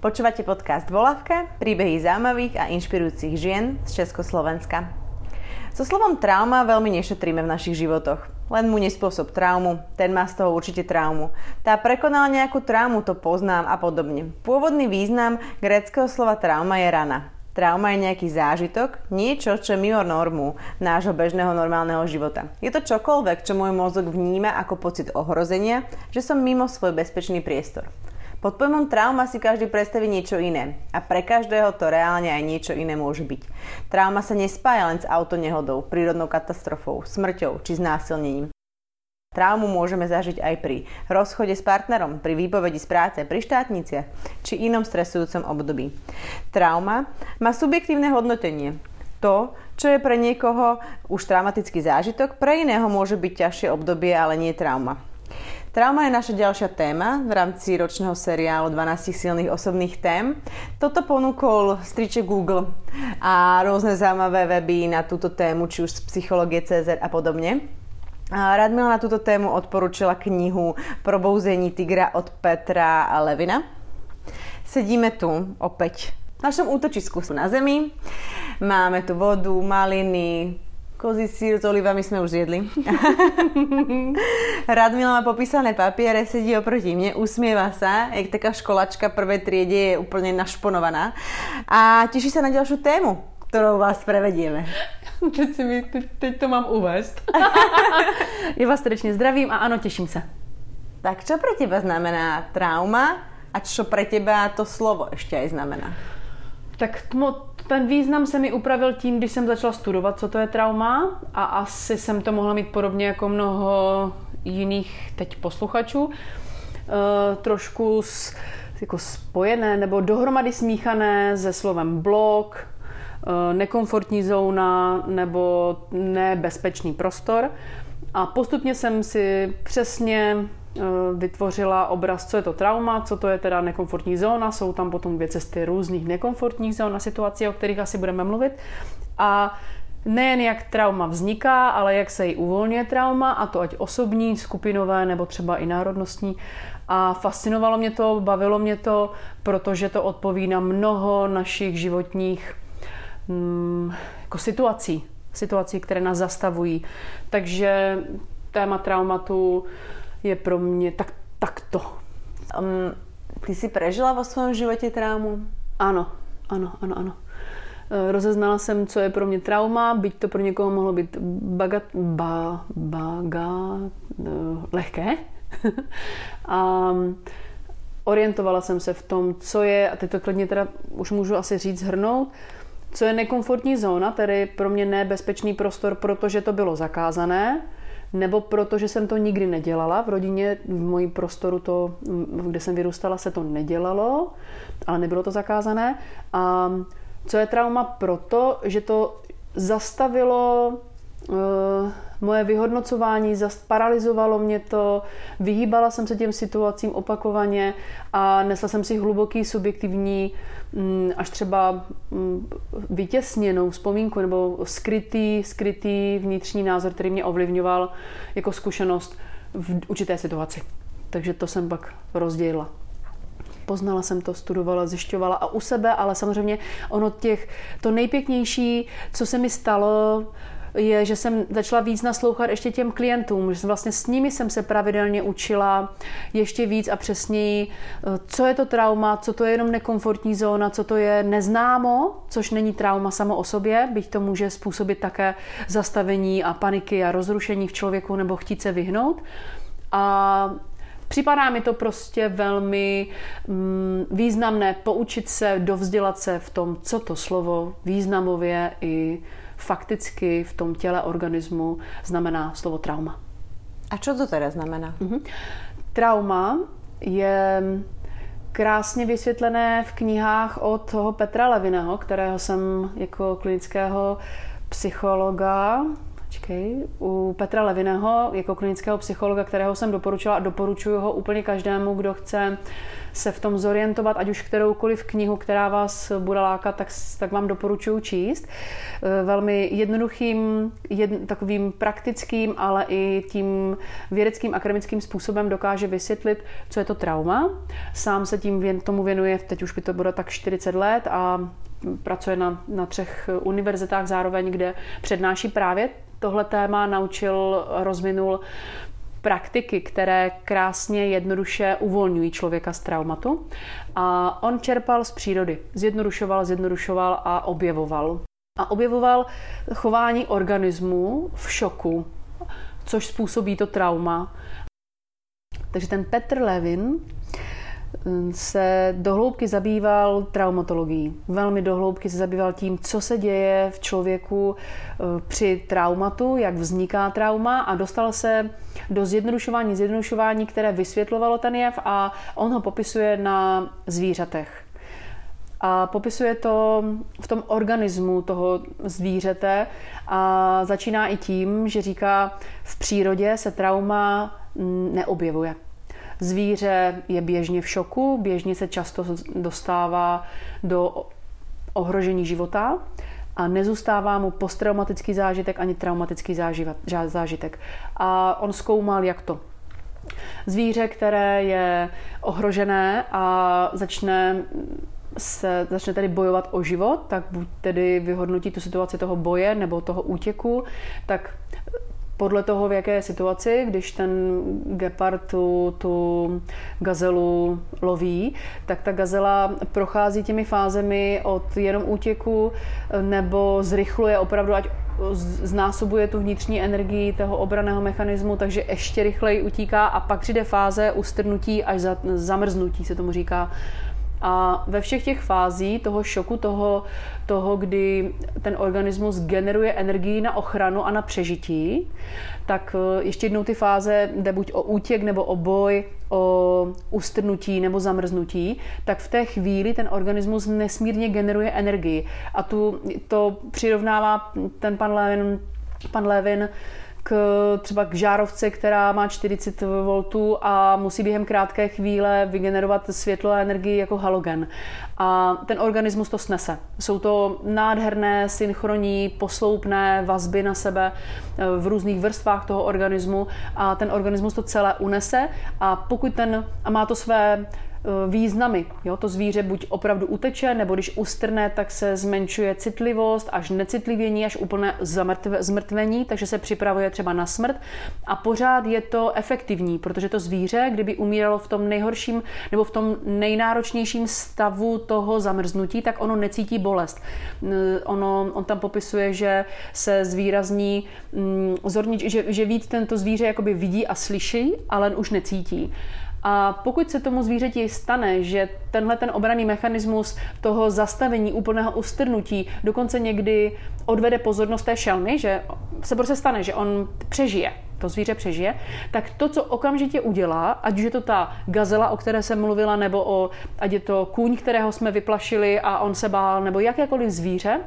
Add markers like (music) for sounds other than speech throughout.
Počúvate podcast Volavka, príbehy zaujímavých a inšpirujúcich žien z Československa. So slovom trauma veľmi nešetríme v našich životoch. Len mu nespôsob traumu, ten má z toho určite traumu. Tá prekonala nejakú traumu, to poznám a podobne. Pôvodný význam gréckého slova trauma je rana. Trauma je nejaký zážitok, niečo, čo je mimo normu nášho bežného normálneho života. Je to čokoľvek, čo môj mozog vníma ako pocit ohrozenia, že som mimo svoj bezpečný priestor. Pod pojmom trauma si každý predstaví niečo iné a pre každého to reálne aj niečo iné môže byť. Trauma sa nespája len s autonehodou, prírodnou katastrofou, smrťou či znásilnením. Traumu môžeme zažiť aj pri rozchode s partnerom, pri výpovedi z práce, pri štátnici či inom stresujúcom období. Trauma má subjektívne hodnotenie. To, čo je pre niekoho už traumatický zážitok, pre iného môže byť ťažšie obdobie, ale nie trauma. Trauma je naša ďalšia téma v rámci ročného seriálu 12 silných osobných tém. Toto ponúkol striče Google a rôzne zaujímavé weby na túto tému, či už z psychologie CZ a podobne. Radmila na túto tému odporučila knihu Probouzení tigra od Petra Levina. Sedíme tu opäť v našom útočisku na zemi. Máme tu vodu, maliny, Kozí sír s olivami sme už zjedli. (laughs) Radmila má popísané papiere, sedí oproti mne, usmieva sa, jak taká školačka prvej triede je úplne našponovaná a teší sa na ďalšiu tému, ktorou vás prevedieme. (laughs) Teď, si mi, teď, teď to mám uvést. (laughs) Já vás srdečně zdravím a ano, těším se. Tak čo pre teba znamená trauma a čo pre teba to slovo ešte aj znamená? Tak tmo, ten význam se mi upravil tím, když jsem začala studovat, co to je trauma a asi jsem to mohla mít podobně jako mnoho jiných teď posluchačů. Uh, trošku s, jako spojené nebo dohromady smíchané se slovem blok, uh, nekomfortní zóna nebo nebezpečný prostor. A postupně jsem si přesně Eh, vytvořila obraz, co je to trauma, co to je teda nekomfortní zóna, jsou tam potom dvě cesty různých nekomfortních zón a situací, o kterých asi budeme mluvit. A nejen jak trauma vzniká, ale jak se jí uvolňuje trauma, a to ať osobní, skupinové nebo třeba i národnostní. A fascinovalo mě to, bavilo mě to, protože to odpoví na mnoho našich životních mm, jako situací, situací, které nás zastavují. Takže téma traumatu je pro mě tak, takto. Um, ty jsi prežila vo svém životě traumu? Ano, ano, ano, ano. E, rozeznala jsem, co je pro mě trauma, byť to pro někoho mohlo být bagat, ba, baga, e, lehké. (laughs) a orientovala jsem se v tom, co je, a teď to klidně teda už můžu asi říct, hrnout, co je nekomfortní zóna, tedy pro mě nebezpečný prostor, protože to bylo zakázané, nebo protože jsem to nikdy nedělala. V rodině, v mojí prostoru, to, kde jsem vyrůstala, se to nedělalo, ale nebylo to zakázané. A co je trauma? Proto, že to zastavilo moje vyhodnocování, paralizovalo mě to, vyhýbala jsem se těm situacím opakovaně a nesla jsem si hluboký subjektivní Mm, až třeba mm, vytěsněnou vzpomínku nebo skrytý, skrytý vnitřní názor, který mě ovlivňoval jako zkušenost v určité situaci. Takže to jsem pak rozdělila. Poznala jsem to, studovala, zjišťovala a u sebe, ale samozřejmě ono těch, to nejpěknější, co se mi stalo, je, že jsem začala víc naslouchat ještě těm klientům, že vlastně s nimi jsem se pravidelně učila ještě víc a přesněji, eh, co je to trauma, co to je jenom nekomfortní zóna, co to je neznámo, což není trauma samo o sobě, byť to může způsobit také zastavení a paniky a rozrušení v člověku nebo chtít se vyhnout. A Připadá mi to prostě velmi mm, významné poučit se, dovzdělat se v tom, co to slovo významově i fakticky v tom těle organismu znamená slovo trauma. A co to teda znamená? Mm-hmm. Trauma je krásně vysvětlené v knihách od toho Petra Levineho, kterého jsem jako klinického psychologa Čekej, u Petra Leviného jako klinického psychologa, kterého jsem doporučila a doporučuji ho úplně každému, kdo chce se v tom zorientovat, ať už kteroukoliv knihu, která vás bude lákat, tak, tak vám doporučuji číst. E, velmi jednoduchým, jed, takovým praktickým, ale i tím vědeckým akademickým způsobem dokáže vysvětlit, co je to trauma. Sám se tím tomu věnuje, teď už by to bylo tak 40 let a pracuje na, na třech univerzitách zároveň, kde přednáší právě tohle téma, naučil, rozvinul praktiky, které krásně, jednoduše uvolňují člověka z traumatu. A on čerpal z přírody. Zjednodušoval, zjednodušoval a objevoval. A objevoval chování organismu v šoku, což způsobí to trauma. Takže ten Petr Levin se dohloubky zabýval traumatologií. Velmi dohloubky se zabýval tím, co se děje v člověku eh, při traumatu, jak vzniká trauma a dostal se do zjednodušování, zjednodušování, které vysvětlovalo ten jev a on ho popisuje na zvířatech. A popisuje to v tom organismu toho zvířete a začíná i tím, že říká, v přírodě se trauma mm, neobjevuje. Zvíře je běžně v šoku, běžně se často dostává do ohrožení života a nezůstává mu posttraumatický zážitek ani traumatický zážitek. A on zkoumal, jak to. Zvíře, které je ohrožené a začne se začne tedy bojovat o život, tak buď tedy vyhodnotí tu situaci toho boje nebo toho útěku, tak podle toho, v jaké situaci, když ten gepard tu, tu gazelu loví, tak ta gazela prochází těmi fázemi od jenom útěku nebo zrychluje opravdu, ať znásobuje tu vnitřní energii toho obraného mechanismu, takže ještě rychleji utíká a pak přijde fáze ustrnutí až za, zamrznutí, se tomu říká a ve všech těch fází toho šoku, toho, toho, kdy ten organismus generuje energii na ochranu a na přežití, tak eh, ještě jednou ty fáze jde buď o útěk nebo o boj, o ustrnutí nebo zamrznutí, tak v té chvíli ten organismus nesmírně generuje energii. A tu to přirovnává ten pan Levin, pan Levin k, třeba k žárovce, která má 40 V a musí během krátké chvíle vygenerovat světlo a energii jako halogen. A ten organismus to snese. Jsou to nádherné, synchronní, posloupné vazby na sebe eh, v různých vrstvách toho organismu a ten organismus to celé unese a pokud ten, a má to své významy. Jo, to zvíře buď opravdu uteče, nebo když ustrne, tak se zmenšuje citlivost až necitlivění, až úplně zmrtvení, takže se připravuje třeba na smrt. A pořád je to efektivní, protože to zvíře, kdyby umíralo v tom nejhorším nebo v tom nejnáročnějším stavu toho zamrznutí, tak ono necítí bolest. Eh, ono, on tam popisuje, že se zvýrazní mm, zornič, že, že víc tento zvíře jakoby vidí a slyší, ale už necítí. A pokud se tomu zvířeti stane, že tenhle ten obraný mechanismus toho zastavení, úplného ustrnutí, dokonce někdy odvede pozornost té šelmy, že se prostě stane, že on přežije, to zvíře přežije, tak to, co okamžitě udělá, ať už je to ta gazela, o které jsem mluvila, nebo o, ať je to kůň, kterého jsme vyplašili a on se bál, nebo jakékoliv zvíře,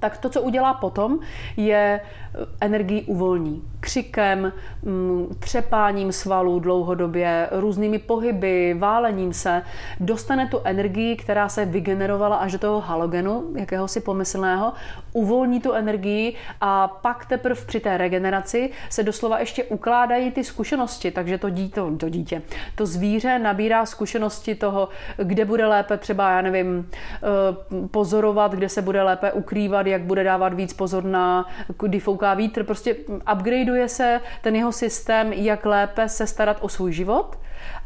tak to, co udělá potom, je energii uvolní. Křikem, mm, třepáním svalů dlouhodobě, různými pohyby, válením se, dostane tu energii, která se vygenerovala až do toho halogenu, jakéhosi pomyslného, uvolní tu energii a pak teprve při té regeneraci se doslova ještě ukládají ty zkušenosti, takže to dítě, to dítě, to zvíře nabírá zkušenosti toho, kde bude lépe třeba, já nevím, eh, pozorovat, kde se bude lépe ukrývat, jak bude dávat víc pozor na, kdy fouká vítr, prostě upgradeuje se ten jeho systém, jak lépe se starat o svůj život,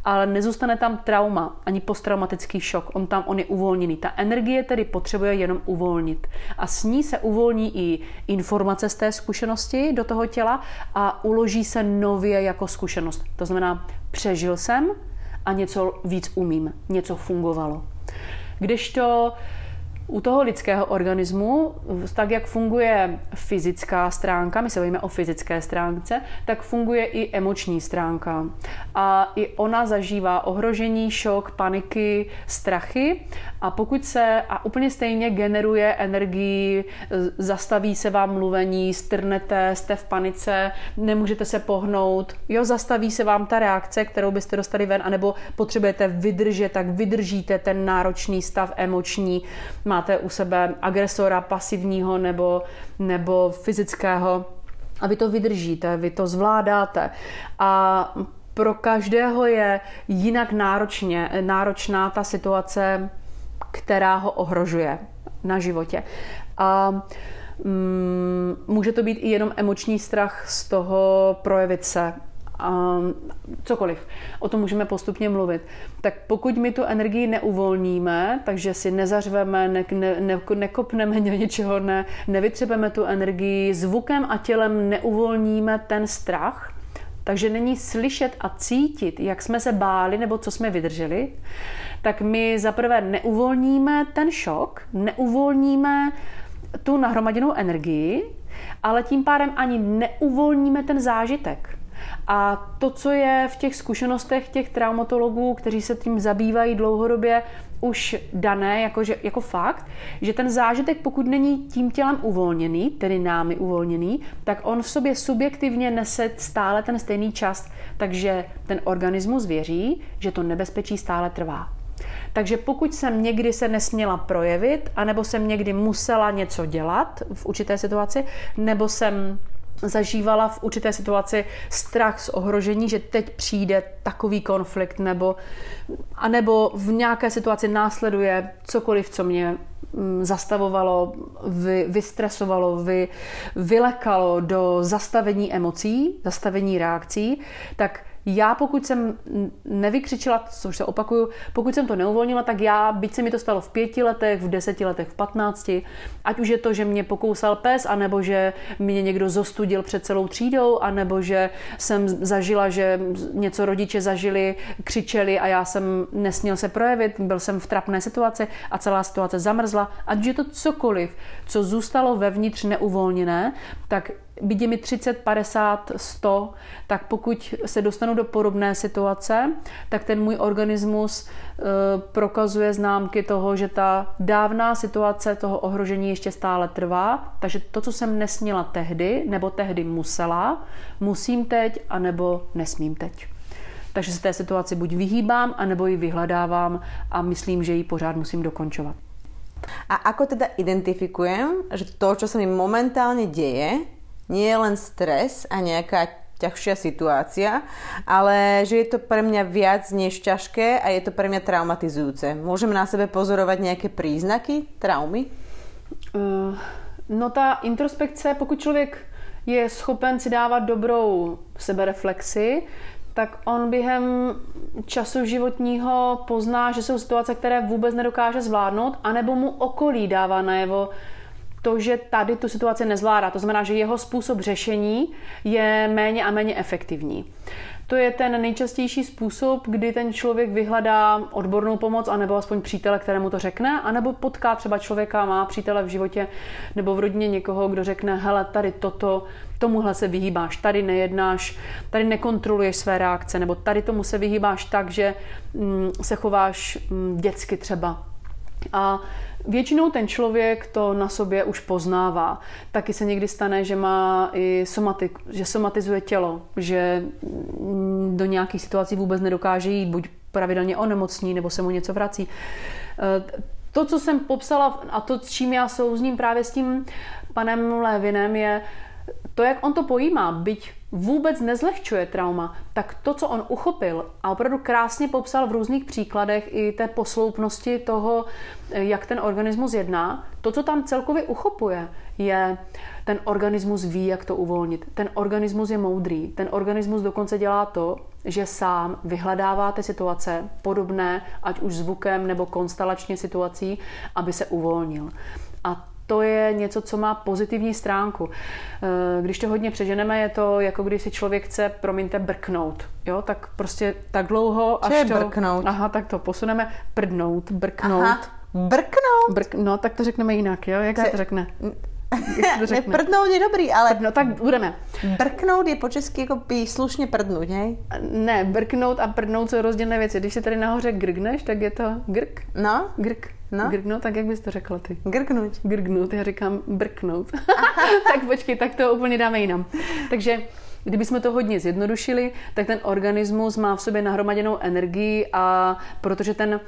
ale nezůstane tam trauma, ani posttraumatický šok. On tam, on je uvolněný. Ta energie tedy potřebuje jenom uvolnit. A s ní se uvolní i informace z té zkušenosti do toho těla a uloží se nově jako zkušenost. To znamená, přežil jsem a něco víc umím, něco fungovalo. Když to u toho lidského organismu, tak jak funguje fyzická stránka, my se bavíme o fyzické stránce, tak funguje i emoční stránka. A i ona zažívá ohrožení, šok, paniky, strachy. A pokud se a úplně stejně generuje energii, zastaví se vám mluvení, strnete, jste v panice, nemůžete se pohnout, jo, zastaví se vám ta reakce, kterou byste dostali ven, anebo potřebujete vydržet, tak vydržíte ten náročný stav emoční, máte u sebe agresora pasivního nebo, nebo fyzického a vy to vydržíte, vy to zvládáte. A pro každého je jinak náročně, náročná ta situace, která ho ohrožuje na životě. A mm, může to být i jenom emoční strach z toho projevit se, um, cokoliv. O tom můžeme postupně mluvit. Tak pokud my tu energii neuvolníme, takže si nezařveme, ne, ne, ne, nekopneme do něčeho, ne, nevytřebeme tu energii, zvukem a tělem neuvolníme ten strach, takže není slyšet a cítit, jak jsme se báli nebo co jsme vydrželi, tak my zaprvé neuvolníme ten šok, neuvolníme tu nahromaděnou energii, ale tím pádem ani neuvolníme ten zážitek. A to, co je v těch zkušenostech těch traumatologů, kteří se tím zabývají dlouhodobě, už dané jako, že, jako fakt, že ten zážitek, pokud není tím tělem uvolněný, tedy námi uvolněný, tak on v sobě subjektivně nese stále ten stejný čas, takže ten organismus věří, že to nebezpečí stále trvá. Takže pokud jsem někdy se nesměla projevit, anebo jsem někdy musela něco dělat v určité situaci, nebo jsem zažívala v určité situaci strach z ohrožení, že teď přijde takový konflikt, nebo, anebo v nějaké situaci následuje cokoliv, co mě mm, zastavovalo, vy, vystresovalo, vy, vylekalo do zastavení emocí, zastavení reakcí, tak já pokud jsem nevykřičela, což se opakuju, pokud jsem to neuvolnila, tak já, byť se mi to stalo v pěti letech, v deseti letech, v patnácti, ať už je to, že mě pokousal pes, anebo že mě někdo zostudil před celou třídou, anebo že jsem zažila, že něco rodiče zažili, křičeli a já jsem nesměl se projevit, byl jsem v trapné situaci a celá situace zamrzla, ať už je to cokoliv, co zůstalo vevnitř neuvolněné, tak byť mi 30, 50, 100, tak pokud se dostanu do podobné situace, tak ten můj organismus e, prokazuje známky toho, že ta dávná situace toho ohrožení ještě stále trvá. Takže to, co jsem nesměla tehdy, nebo tehdy musela, musím teď, anebo nesmím teď. Takže se té situaci buď vyhýbám, anebo ji vyhledávám a myslím, že ji pořád musím dokončovat. A ako teda identifikujem, že to, čo sa mi momentálne deje, nie je len stres a nejaká ťažšia situácia, ale že je to pre mňa viac než ťažké a je to pre mňa traumatizujúce. Môžeme na sebe pozorovať nejaké príznaky traumy? Uh, no ta introspekce, pokud člověk je schopen si dávat dobrou sebereflexi, tak on během času životního pozná, že jsou situace, které vůbec nedokáže zvládnout, anebo mu okolí dává najevo, to, že tady tu situaci nezvládá. To znamená, že jeho způsob řešení je méně a méně efektivní. To je ten nejčastější způsob, kdy ten člověk vyhledá odbornou pomoc, anebo aspoň přítele, kterému to řekne, anebo potká třeba člověka, má přítele v životě nebo v rodině někoho, kdo řekne, hele, tady toto, tomuhle se vyhýbáš, tady nejednáš, tady nekontroluješ své reakce, nebo tady tomu se vyhýbáš tak, že mm, se chováš mm, dětsky třeba. A Většinou ten člověk to na sobě už poznává. Taky se někdy stane, že má i somatik, že somatizuje tělo, že mm, do nějakých situací vůbec nedokáže jít, buď pravidelně onemocní, nebo se mu něco vrací. E, to, co jsem popsala a to, s čím já souzním právě s tím panem Lévinem, je to, jak on to pojímá, byť vůbec nezlehčuje trauma, tak to, co on uchopil a opravdu krásně popsal v různých příkladech i té posloupnosti toho, jak ten organismus jedná, to, co tam celkově uchopuje, je ten organismus ví, jak to uvolnit. Ten organismus je moudrý. Ten organismus dokonce dělá to, že sám vyhledává ty situace podobné, ať už zvukem nebo konstelačně situací, aby se uvolnil. A to je něco, co má pozitivní stránku. Eh, když to hodně přeženeme, je to jako když si člověk chce, promiňte, brknout. Jo, tak prostě tak dlouho, Co až je to... brknout? Aha, tak to posuneme. Prdnout, brknout. Aha. Brknout? Brk, no, tak to řekneme jinak, jo? Jak se to řekne? (laughs) Jak se to řekne? Prdnout je dobrý, ale... No tak budeme. Brknout je po česky jako by slušně prdnout, ne? Ne, brknout a prdnout jsou rozdílné věci. Když se tady nahoře grgneš, tak je to grk. No? Grk. No. Grknout, tak jak bys to řekla ty? Grknout. Grknout, já říkám brknout. (laughs) tak počkej, tak to úplně dáme jinam. Takže Kdybychom to hodně zjednodušili, tak ten organismus má v sobě nahromaděnou energii a protože ten uh,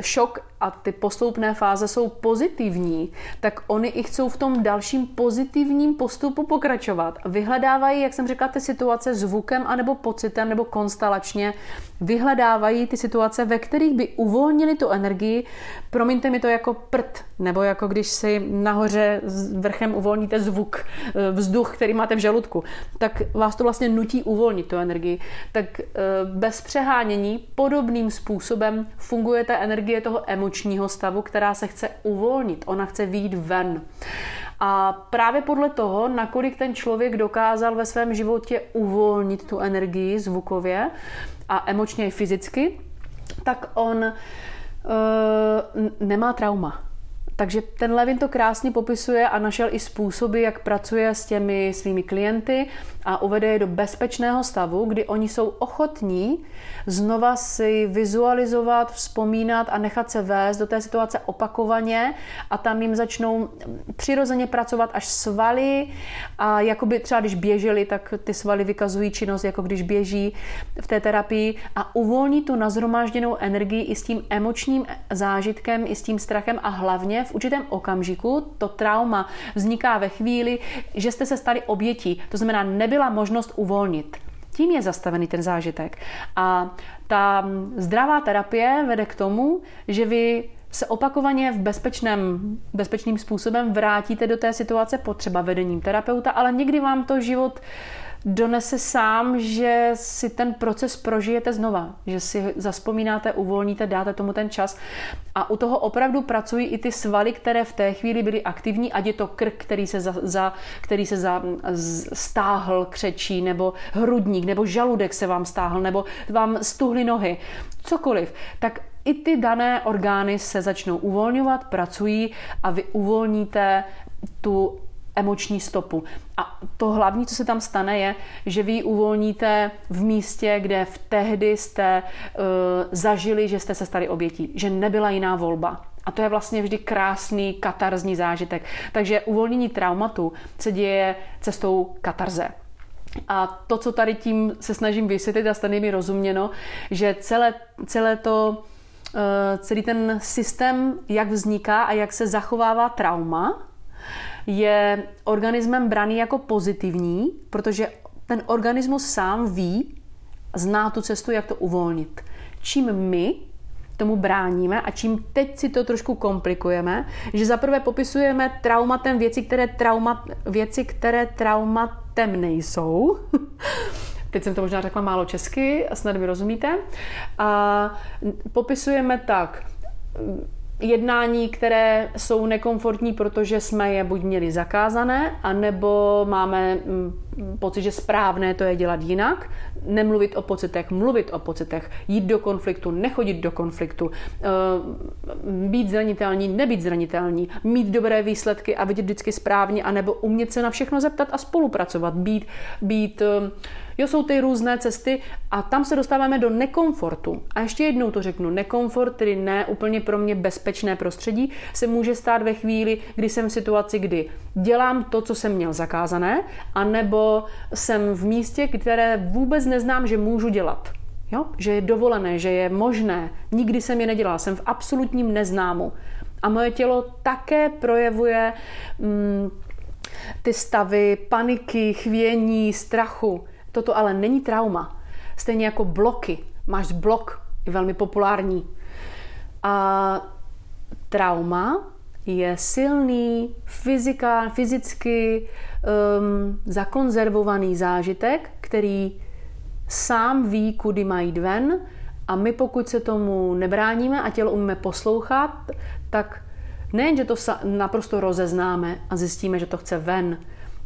šok a ty postoupné fáze jsou pozitivní, tak oni i chcou v tom dalším pozitivním postupu pokračovat. Vyhledávají, jak jsem řekla, ty situace zvukem anebo pocitem nebo konstelačně, vyhledávají ty situace, ve kterých by uvolnili tu energii. Promiňte mi to jako prd, nebo jako když si nahoře vrchem uvolníte zvuk, eh, vzduch, který máte v žaludku, tak vás to vlastně nutí uvolnit tu energii. Tak eh, bez přehánění podobným způsobem funguje ta energie toho emočního stavu, která se chce uvolnit. Ona chce výjít ven. A právě podle toho, nakolik ten člověk dokázal ve svém životě uvolnit tu energii zvukově a emočně i fyzicky, tak on uh, nemá trauma. Takže ten Levin to krásně popisuje a našel i způsoby, jak pracuje s těmi svými klienty a uvede je do bezpečného stavu, kdy oni jsou ochotní znova si vizualizovat, vzpomínat a nechat se vést do té situace opakovaně a tam jim začnou přirozeně pracovat až svaly a jakoby třeba když běželi, tak ty svaly vykazují činnost, jako když běží v té terapii a uvolní tu nazhromážděnou energii i s tím emočním zážitkem, i s tím strachem a hlavně v určitém okamžiku to trauma vzniká ve chvíli, že jste se stali obětí. To znamená, nebyla možnost uvolnit. Tím je zastavený ten zážitek. A ta zdravá terapie vede k tomu, že vy se opakovaně v bezpečném, bezpečným způsobem vrátíte do té situace potřeba vedením terapeuta, ale někdy vám to život donese sám, že si ten proces prožijete znova, že si zaspomínáte, uvolníte, dáte tomu ten čas. A u toho opravdu pracují i ty svaly, které v té chvíli byly aktivní, ať je to krk, který se, za, za, který se za, stáhl, křečí, nebo hrudník, nebo žaludek se vám stáhl, nebo vám stuhly nohy, cokoliv. Tak i ty dané orgány se začnou uvolňovat, pracují a vy uvolníte tu emoční stopu. A to hlavní, co se tam stane, je, že vy ji uvolníte v místě, kde v tehdy jste uh, zažili, že jste se stali obětí, že nebyla jiná volba. A to je vlastně vždy krásný katarzní zážitek. Takže uvolnění traumatu se děje cestou katarze. A to, co tady tím se snažím vysvětlit a stane mi rozuměno, že celé, celé to, eh, celý ten systém, jak vzniká a jak se zachovává trauma, je organismem braný jako pozitivní, protože ten organismus sám ví, zná tu cestu, jak to uvolnit. Čím my tomu bráníme a čím teď si to trošku komplikujeme, že zaprvé popisujeme traumatem věci, které, trauma, věci, které traumatem nejsou. (laughs) Teď jsem to možná řekla málo česky, snad mi rozumíte. A popisujeme tak, jednání, které jsou nekomfortní, protože jsme je buď měli zakázané, anebo máme mm, pocit, že správné to je dělat jinak. Nemluvit o pocitech, mluvit o pocitech, jít do konfliktu, nechodit do konfliktu, eh, být zranitelní, nebýt zranitelní, mít dobré výsledky a vidět vždycky správně, anebo umět se na všechno zeptat a spolupracovat, být, být eh, Jo, jsou ty různé cesty a tam se dostáváme do nekomfortu. A ještě jednou to řeknu, nekomfort, tedy ne úplně pro mě bezpečné prostředí, se může stát ve chvíli, kdy jsem v situaci, kdy dělám to, co jsem měl zakázané, anebo jsem v místě, které vůbec neznám, že můžu dělat. Jo? Že je dovolené, že je možné. Nikdy jsem je nedělala, jsem v absolutním neznámu. A moje tělo také projevuje mm, ty stavy paniky, chvění, strachu. Toto ale není trauma. Stejně jako bloky. Máš blok, je velmi populární. A trauma je silný, fyzika, fyzicky um, zakonzervovaný zážitek, který sám ví, kudy má jít ven a my pokud se tomu nebráníme a tělo umíme poslouchat, tak nejen, že to naprosto rozeznáme a zjistíme, že to chce ven,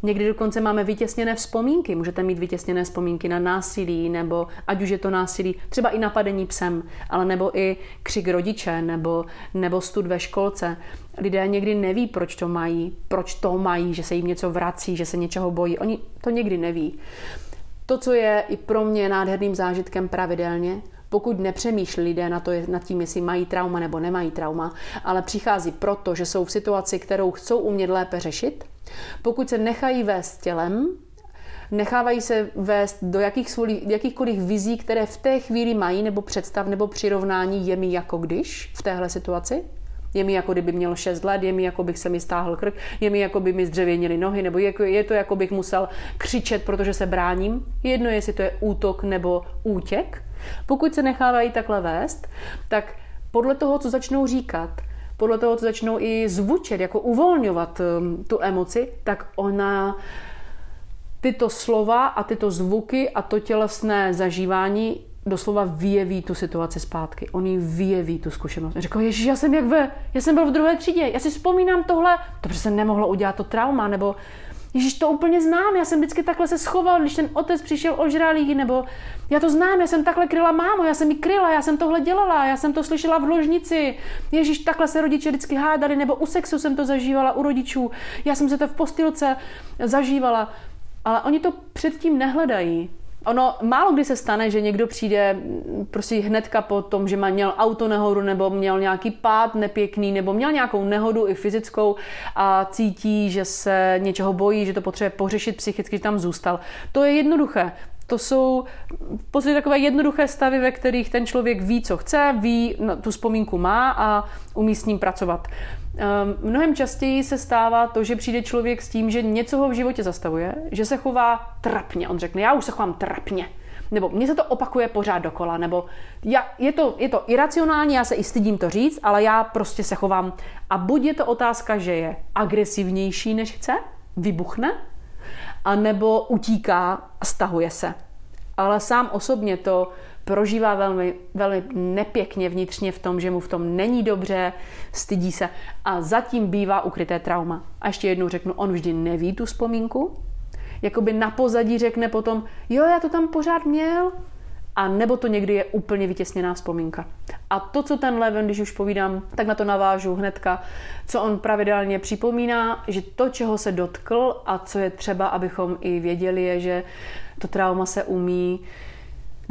Někdy dokonce máme vytěsněné vzpomínky. Můžete mít vytěsněné vzpomínky na násilí, nebo ať už je to násilí, třeba i napadení psem, ale nebo i křik rodiče, nebo, nebo stud ve školce. Lidé někdy neví, proč to mají, proč to mají, že se jim něco vrací, že se něčeho bojí. Oni to někdy neví. To, co je i pro mě nádherným zážitkem pravidelně, pokud nepřemýšlí lidé na to, nad tím, jestli mají trauma nebo nemají trauma, ale přichází proto, že jsou v situaci, kterou chcou umět lépe řešit, pokud se nechají vést tělem, nechávají se vést do jakých, jakýchkoliv vizí, které v té chvíli mají, nebo představ, nebo přirovnání je mi jako když v téhle situaci, je mi jako kdyby měl 6 let, je mi jako bych se mi stáhl krk, je mi jako by mi zdřevěnily nohy, nebo je, je to jako bych musel křičet, protože se bráním. Jedno, jestli to je útok nebo útěk. Pokud se nechávají takhle vést, tak podle toho, co začnou říkat, podle toho, co začnou i zvučet, jako uvolňovat um, tu emoci, tak ona tyto slova a tyto zvuky a to tělesné zažívání doslova vyjeví tu situaci zpátky. Oni vyjeví tu zkušenost. Řekl, ježiš, já jsem jak ve, já jsem byl v druhé třídě, já si vzpomínám tohle, to přece nemohlo udělat to trauma, nebo Ježíš, to úplně znám, já jsem vždycky takhle se schoval, když ten otec přišel ožralý, nebo já to znám, já jsem takhle kryla mámu, já jsem mi kryla, já jsem tohle dělala, já jsem to slyšela v ložnici. Ježíš, takhle se rodiče vždycky hádali, nebo u sexu jsem to zažívala, u rodičů, já jsem se to v postilce zažívala. Ale oni to předtím nehledají. Ono málo kdy se stane, že někdo přijde prostě hnedka po tom, že má měl auto nehodu nebo měl nějaký pád nepěkný nebo měl nějakou nehodu i fyzickou a cítí, že se něčeho bojí, že to potřebuje pořešit psychicky, že tam zůstal. To je jednoduché. To jsou v podstatě takové jednoduché stavy, ve kterých ten člověk ví, co chce, ví, no, tu vzpomínku má a umí s ním pracovat. Ehm, mnohem častěji se stává to, že přijde člověk s tím, že něco ho v životě zastavuje, že se chová trapně. On řekne, já už se chovám trapně. Nebo mně se to opakuje pořád dokola, nebo já, je, to, je to iracionální, já se i stydím to říct, ale já prostě se chovám. A buď je to otázka, že je agresivnější, než chce, vybuchne, anebo utíká a stahuje se. Ale sám osobně to prožívá velmi, velmi nepěkně vnitřně v tom, že mu v tom není dobře, stydí se a zatím bývá ukryté trauma. A ještě jednou řeknu, on vždy neví tu vzpomínku, jakoby na pozadí řekne potom, jo, já to tam pořád měl, a nebo to někdy je úplně vytěsněná vzpomínka. A to, co ten Leven, když už povídám, tak na to navážu hnedka, co on pravidelně připomíná, že to, čeho se dotkl a co je třeba, abychom i věděli, je, že to trauma se umí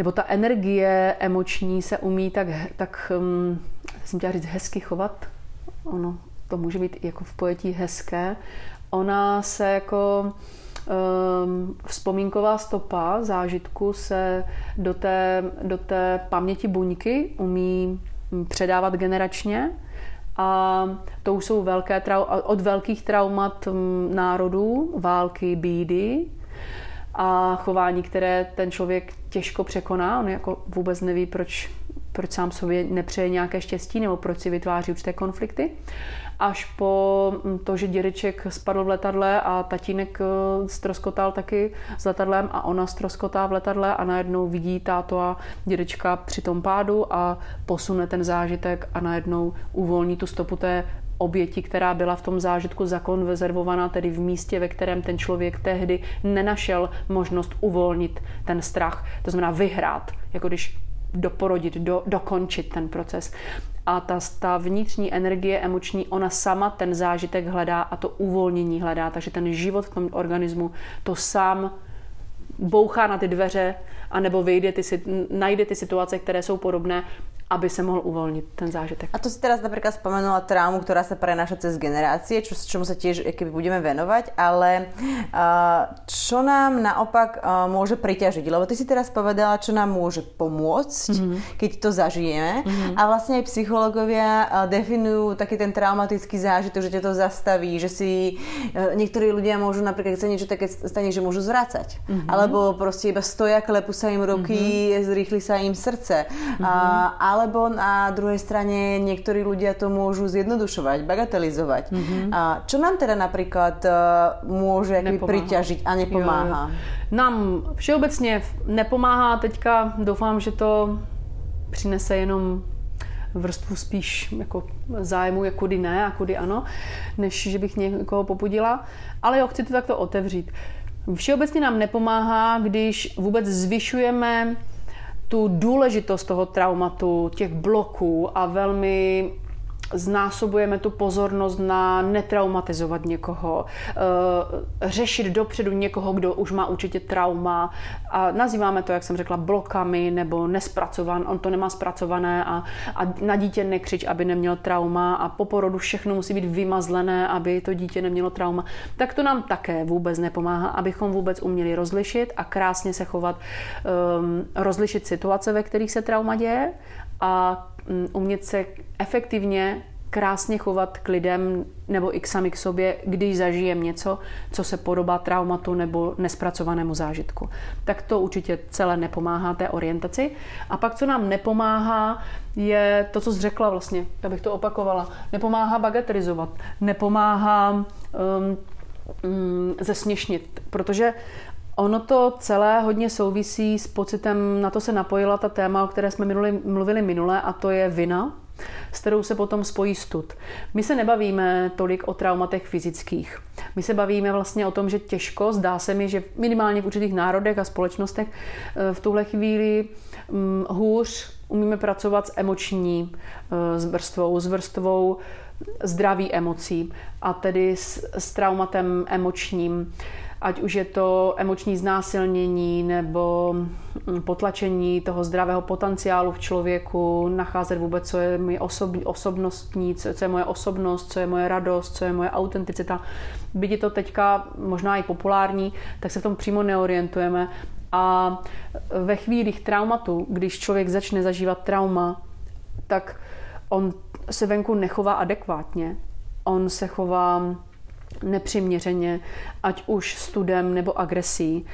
nebo ta energie emoční se umí tak, tak um, jsem chtěla říct, hezky chovat. Ono to může být jako v pojetí hezké. Ona se jako um, vzpomínková stopa zážitku se do té, do té paměti buňky umí předávat generačně a to už jsou velké trau- od velkých traumat národů, války, bídy, a chování, které ten člověk těžko překoná. On jako vůbec neví, proč, proč sám sobě nepřeje nějaké štěstí nebo proč si vytváří určité konflikty. Až po to, že dědeček spadl v letadle a tatínek stroskotal eh, taky s letadlem a ona stroskotá v letadle a najednou vidí táto a dědečka při tom pádu a posune ten zážitek a najednou uvolní tu stopu té oběti, která byla v tom zážitku zakonzervovaná, tedy v místě, ve kterém ten člověk tehdy nenašel možnost uvolnit ten strach. To znamená vyhrát, jako když doporodit, do, dokončit ten proces. A ta, ta vnitřní energie emoční, ona sama ten zážitek hledá a to uvolnění hledá. Takže ten život v tom organismu to sám bouchá na ty dveře, anebo vyjde ty, najde ty situace, které jsou podobné aby se mohl uvolnit ten zážitek. A to si teraz napríklad spomenula traumu, ktorá sa prenáša cez generácie, čo, čomu sa tiež keby budeme venovať, ale uh, čo nám naopak uh, môže priťažiť? Lebo ty si teraz povedala, čo nám môže pomôcť, mm-hmm. keď to zažijeme. Mm-hmm. A vlastne aj psychológovia uh, definujú taký ten traumatický zážitok, že ťa to zastaví, že si uh, niektorí ľudia môžu napríklad, keď sa niečo také stane, že môžu zvracať. Mm-hmm. Alebo proste iba stoja, klepú sa im ruky, mm-hmm. zrýchli sa im srdce. Mm-hmm. Uh, ale alebo na druhej strane niektorí ľudia to môžu zjednodušovať, bagatelizovať. Mm-hmm. A čo nám teda napríklad uh, môže priťažiť a nepomáha? Jo, jo. Nám všeobecně nepomáhá teďka, doufám, že to přinese jenom vrstvu spíš jako zájmu, jak kudy ne a kudy ano, než že bych někoho popudila. Ale jo, chci to takto otevřít. Všeobecně nám nepomáhá, když vůbec zvyšujeme tu důležitost toho traumatu, těch bloků a velmi znásobujeme tu pozornost na netraumatizovat někoho, eh, řešit dopředu někoho, kdo už má určitě trauma. A nazýváme to, jak jsem řekla, blokami nebo nespracovan, on to nemá zpracované a, a na dítě nekřič, aby neměl trauma a po porodu všechno musí být vymazlené, aby to dítě nemělo trauma, tak to nám také vůbec nepomáhá, abychom vůbec uměli rozlišit a krásně se chovat, um, rozlišit situace, ve kterých se trauma děje a umět se efektivně krásně chovat k lidem nebo i k sami k sobě, když zažijem něco, co se podobá traumatu nebo nespracovanému zážitku. Tak to určitě celé nepomáhá té orientaci. A pak, co nám nepomáhá, je to, co jsi řekla vlastně, abych to opakovala. Nepomáhá bagatelizovat, nepomáhá um, um, zesměšnit, protože Ono to celé hodně souvisí s pocitem, na to se napojila ta téma, o které jsme minuli, mluvili minule, a to je vina, s kterou se potom spojí stud. My se nebavíme tolik o traumatech fyzických. My se bavíme vlastně o tom, že těžko, zdá se mi, že minimálně v určitých národech a společnostech eh, v tuhle chvíli hm, hůř umíme pracovat s emoční s eh, vrstvou, s vrstvou zdraví emocí a tedy s, s traumatem emočním ať už je to emoční znásilnění nebo mm, potlačení toho zdravého potenciálu v člověku, nacházet vůbec, co je moje osob, osobnostní, co, co je moje osobnost, co je moje radost, co je moje autenticita. Byť je to teďka možná i populární, tak se v tom přímo neorientujeme. A ve chvílích traumatu, když člověk začne zažívat trauma, tak on se venku nechová adekvátně. On se chová nepřiměřeně, ať už studem nebo agresí.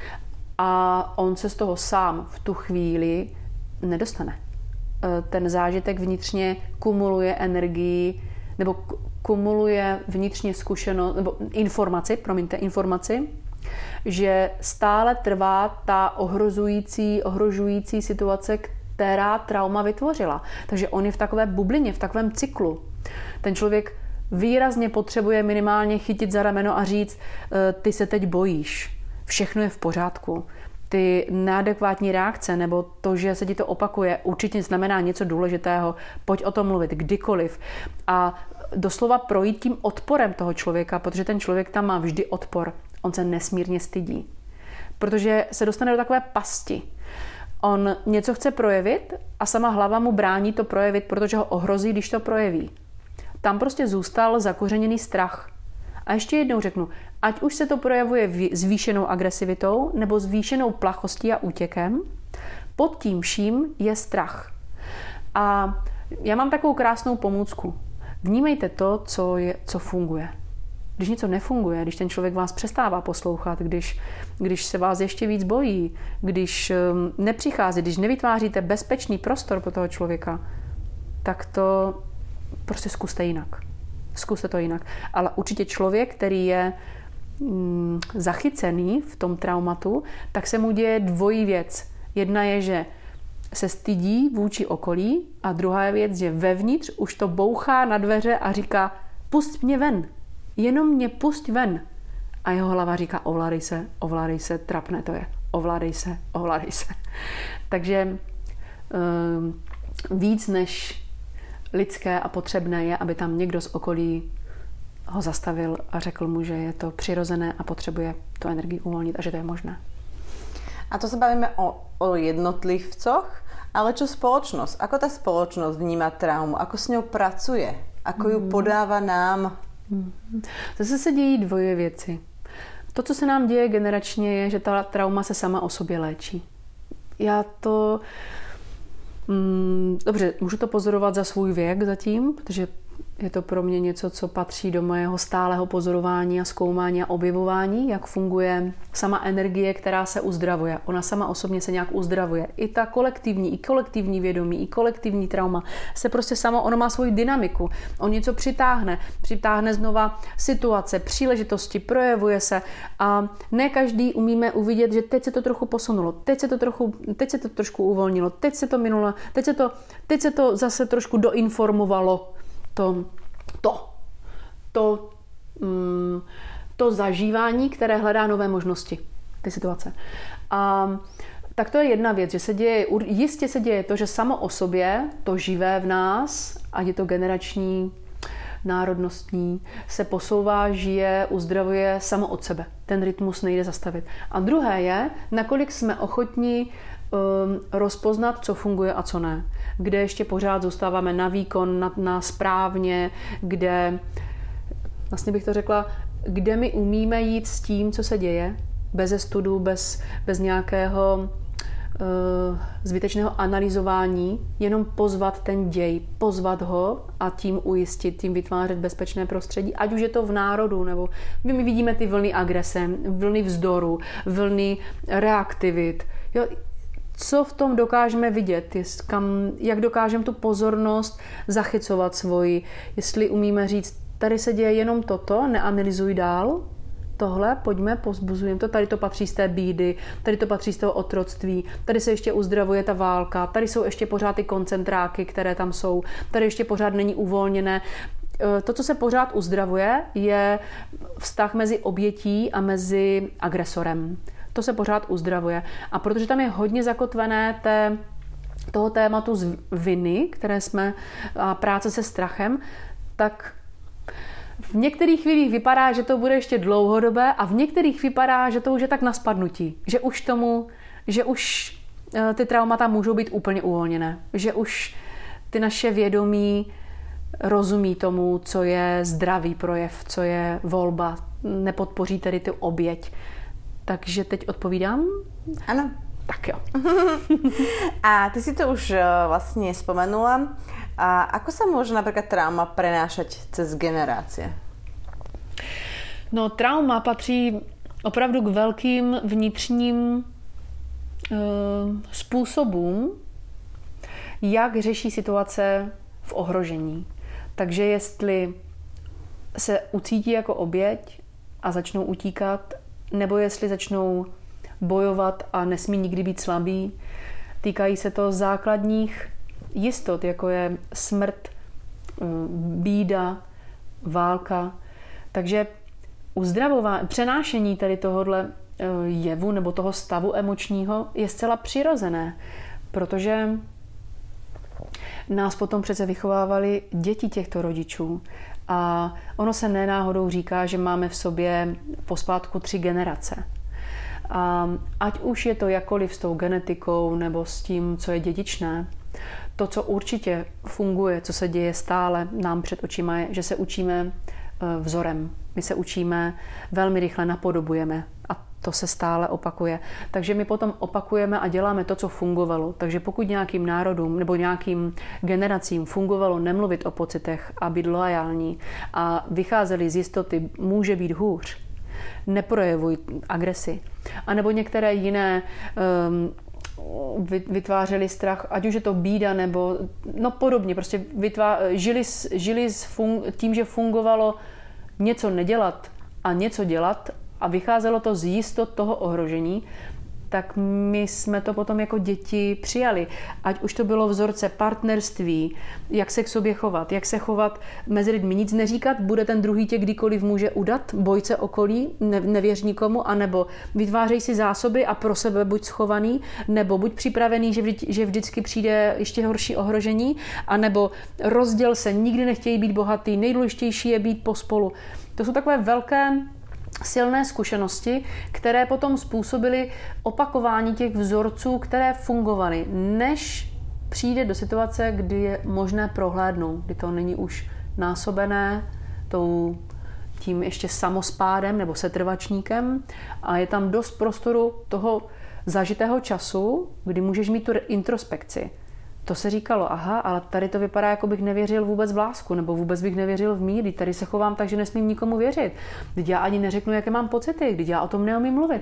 A on se z toho sám v tu chvíli nedostane. E, ten zážitek vnitřně kumuluje energii nebo kumuluje vnitřně zkušenost, nebo informaci, promiňte, informaci, že stále trvá ta ohrozující, ohrožující situace, která trauma vytvořila. Takže on je v takové bublině, v takovém cyklu. Ten člověk výrazně potřebuje minimálně chytit za rameno a říct, e, ty se teď bojíš, všechno je v pořádku. Ty neadekvátní reakce nebo to, že se ti to opakuje, určitě znamená něco důležitého. Pojď o tom mluvit kdykoliv. A doslova projít tím odporem toho člověka, protože ten člověk tam má vždy odpor. On se nesmírně stydí. Protože se dostane do takové pasti. On něco chce projevit a sama hlava mu brání to projevit, protože ho ohrozí, když to projeví tam prostě zůstal zakořeněný strach. A ještě jednou řeknu, ať už se to projevuje zvýšenou agresivitou nebo zvýšenou plachostí a útěkem, pod tím vším je strach. A já mám takovou krásnou pomůcku. Vnímejte to, co, je, co funguje. Když něco nefunguje, když ten člověk vás přestává poslouchat, když, když se vás ještě víc bojí, když um, nepřichází, když nevytváříte bezpečný prostor pro toho člověka, tak to prostě zkuste jinak. Zkuste to jinak. Ale určitě člověk, který je mm, zachycený v tom traumatu, tak se mu děje dvojí věc. Jedna je, že se stydí vůči okolí a druhá je věc, že vevnitř už to bouchá na dveře a říká pust mě ven, jenom mě pust ven. A jeho hlava říká ovládej se, ovládej se, trapné to je, ovládej se, ovládej se. (laughs) Takže um, víc než lidské a potřebné je, aby tam někdo z okolí ho zastavil a řekl mu, že je to přirozené a potřebuje tu energii uvolnit a že to je možné. A to se bavíme o, o jednotlivcoch, ale čo spoločnosť? Ako ta spoločnosť vníma traumu? Ako s ňou pracuje? Ako ju mhm. podává nám? Mhm. Zase se dějí dvoje věci. To, co se nám děje generačně, je, že ta trauma se sama o sobě léčí. Já to Mm, dobře, můžu to pozorovat za svůj věk zatím, protože je to pro mě něco, co patří do mojeho stálého pozorování a zkoumání a objevování, jak funguje sama energie, která se uzdravuje. Ona sama osobně se nějak uzdravuje. I ta kolektivní, i kolektivní vědomí, i kolektivní trauma se prostě samo, ono má svoji dynamiku. On něco přitáhne, přitáhne znova situace, příležitosti, projevuje se a ne každý umíme uvidět, že teď se to trochu posunulo, teď se to trochu, teď se to trošku uvolnilo, teď se to minulo, teď se to, teď se to zase trošku doinformovalo to, to, to, mm, to zažívání, které hledá nové možnosti, ty situace. A tak to je jedna věc, že se děje, jistě se děje to, že samo o sobě, to živé v nás, ať je to generační, národnostní, se posouvá, žije, uzdravuje samo od sebe. Ten rytmus nejde zastavit. A druhé je, nakolik jsme ochotní um, rozpoznat, co funguje a co ne. Kde ještě pořád zůstáváme na výkon, na, na správně, kde, vlastně bych to řekla, kde my umíme jít s tím, co se děje, bez studu, bez, bez nějakého uh, zbytečného analyzování, jenom pozvat ten děj, pozvat ho a tím ujistit, tím vytvářet bezpečné prostředí, ať už je to v národu, nebo my vidíme ty vlny agrese, vlny vzdoru, vlny reaktivit. Jo, co v tom dokážeme vidět, jest, kam, jak dokážeme tu pozornost zachycovat svoji, jestli umíme říct, tady se děje jenom toto, neanalyzuj dál, tohle, pojďme, pozbuzujeme to, tady to patří z té bídy, tady to patří z toho otroctví, tady se ještě uzdravuje ta válka, tady jsou ještě pořád ty koncentráky, které tam jsou, tady ještě pořád není uvolněné. E, to, co se pořád uzdravuje, je vztah mezi obětí a mezi agresorem to se pořád uzdravuje. A protože tam je hodně zakotvené té, toho tématu z viny, které jsme, a práce se strachem, tak v některých chvílích vypadá, že to bude ještě dlouhodobé a v některých vypadá, že to už je tak na spadnutí, že už tomu, že už e, ty traumata můžou být úplně uvolněné, že už ty naše vědomí rozumí tomu, co je zdravý projev, co je volba, nepodpoří tedy tu oběť. Takže teď odpovídám? Ano. Tak jo. (laughs) a ty si to už eh, vlastně spomenula. A ako sa môže napríklad trauma prenášať cez generácie? No, trauma patří opravdu k velkým vnitřním e, způsobům, jak řeší situace v ohrožení. Takže jestli se ucítí jako oběť a začnou utíkat nebo jestli začnou bojovat a nesmí nikdy být slabí. Týkají se to základních jistot, jako je smrt, eh, bída, válka. Takže uzdravování, přenášení tady tohohle eh, jevu nebo toho stavu emočního je zcela přirozené, protože nás potom přece vychovávali děti těchto rodičů a ono se nenáhodou říká, že máme v sobě pospátku tři generace. A ať už je to jakoliv s tou genetikou nebo s tím, co je dědičné, to, co určitě funguje, co se děje stále nám před očima, je, že se učíme eh, vzorem. My se učíme, velmi rychle napodobujeme a to se stále opakuje. Takže my potom opakujeme a děláme to, co fungovalo. Takže pokud nějakým národům nebo nějakým generacím fungovalo nemluvit o pocitech a být loajální a vycházeli z jistoty, může být hůř, neprojevuj agresi. A nebo některé jiné um, vytvářeli strach, ať už je to bída nebo no podobně, prostě vytvá, žili, žili s fun, tím, že fungovalo něco nedělat a něco dělat a vycházelo to z jistot toho ohrožení, tak my jsme to potom jako děti přijali. Ať už to bylo vzorce partnerství, jak se k sobě chovat, jak se chovat mezi lidmi, nic neříkat, bude ten druhý tě kdykoliv může udat, bojce okolí, ne, nevěř nikomu, anebo vytvářej si zásoby a pro sebe buď schovaný, nebo buď připravený, že, vždy, že vždycky přijde ještě horší ohrožení, anebo rozděl se, nikdy nechtějí být bohatý, nejdůležitější je být pospolu. To jsou takové velké silné zkušenosti, které potom způsobily opakování těch vzorců, které fungovaly, než přijde do situace, kdy je možné prohlédnout, kdy to není už násobené tou tím ještě samospádem nebo setrvačníkem a je tam dost prostoru toho zažitého času, kdy můžeš mít tu introspekci. To se říkalo, aha, ale tady to vypadá, jako bych nevěřil vůbec v lásku, nebo vůbec bych nevěřil v míry. Tady se chovám tak, že nesmím nikomu věřit. Teď já ani neřeknu, jaké mám pocity, když já o tom neumím mluvit.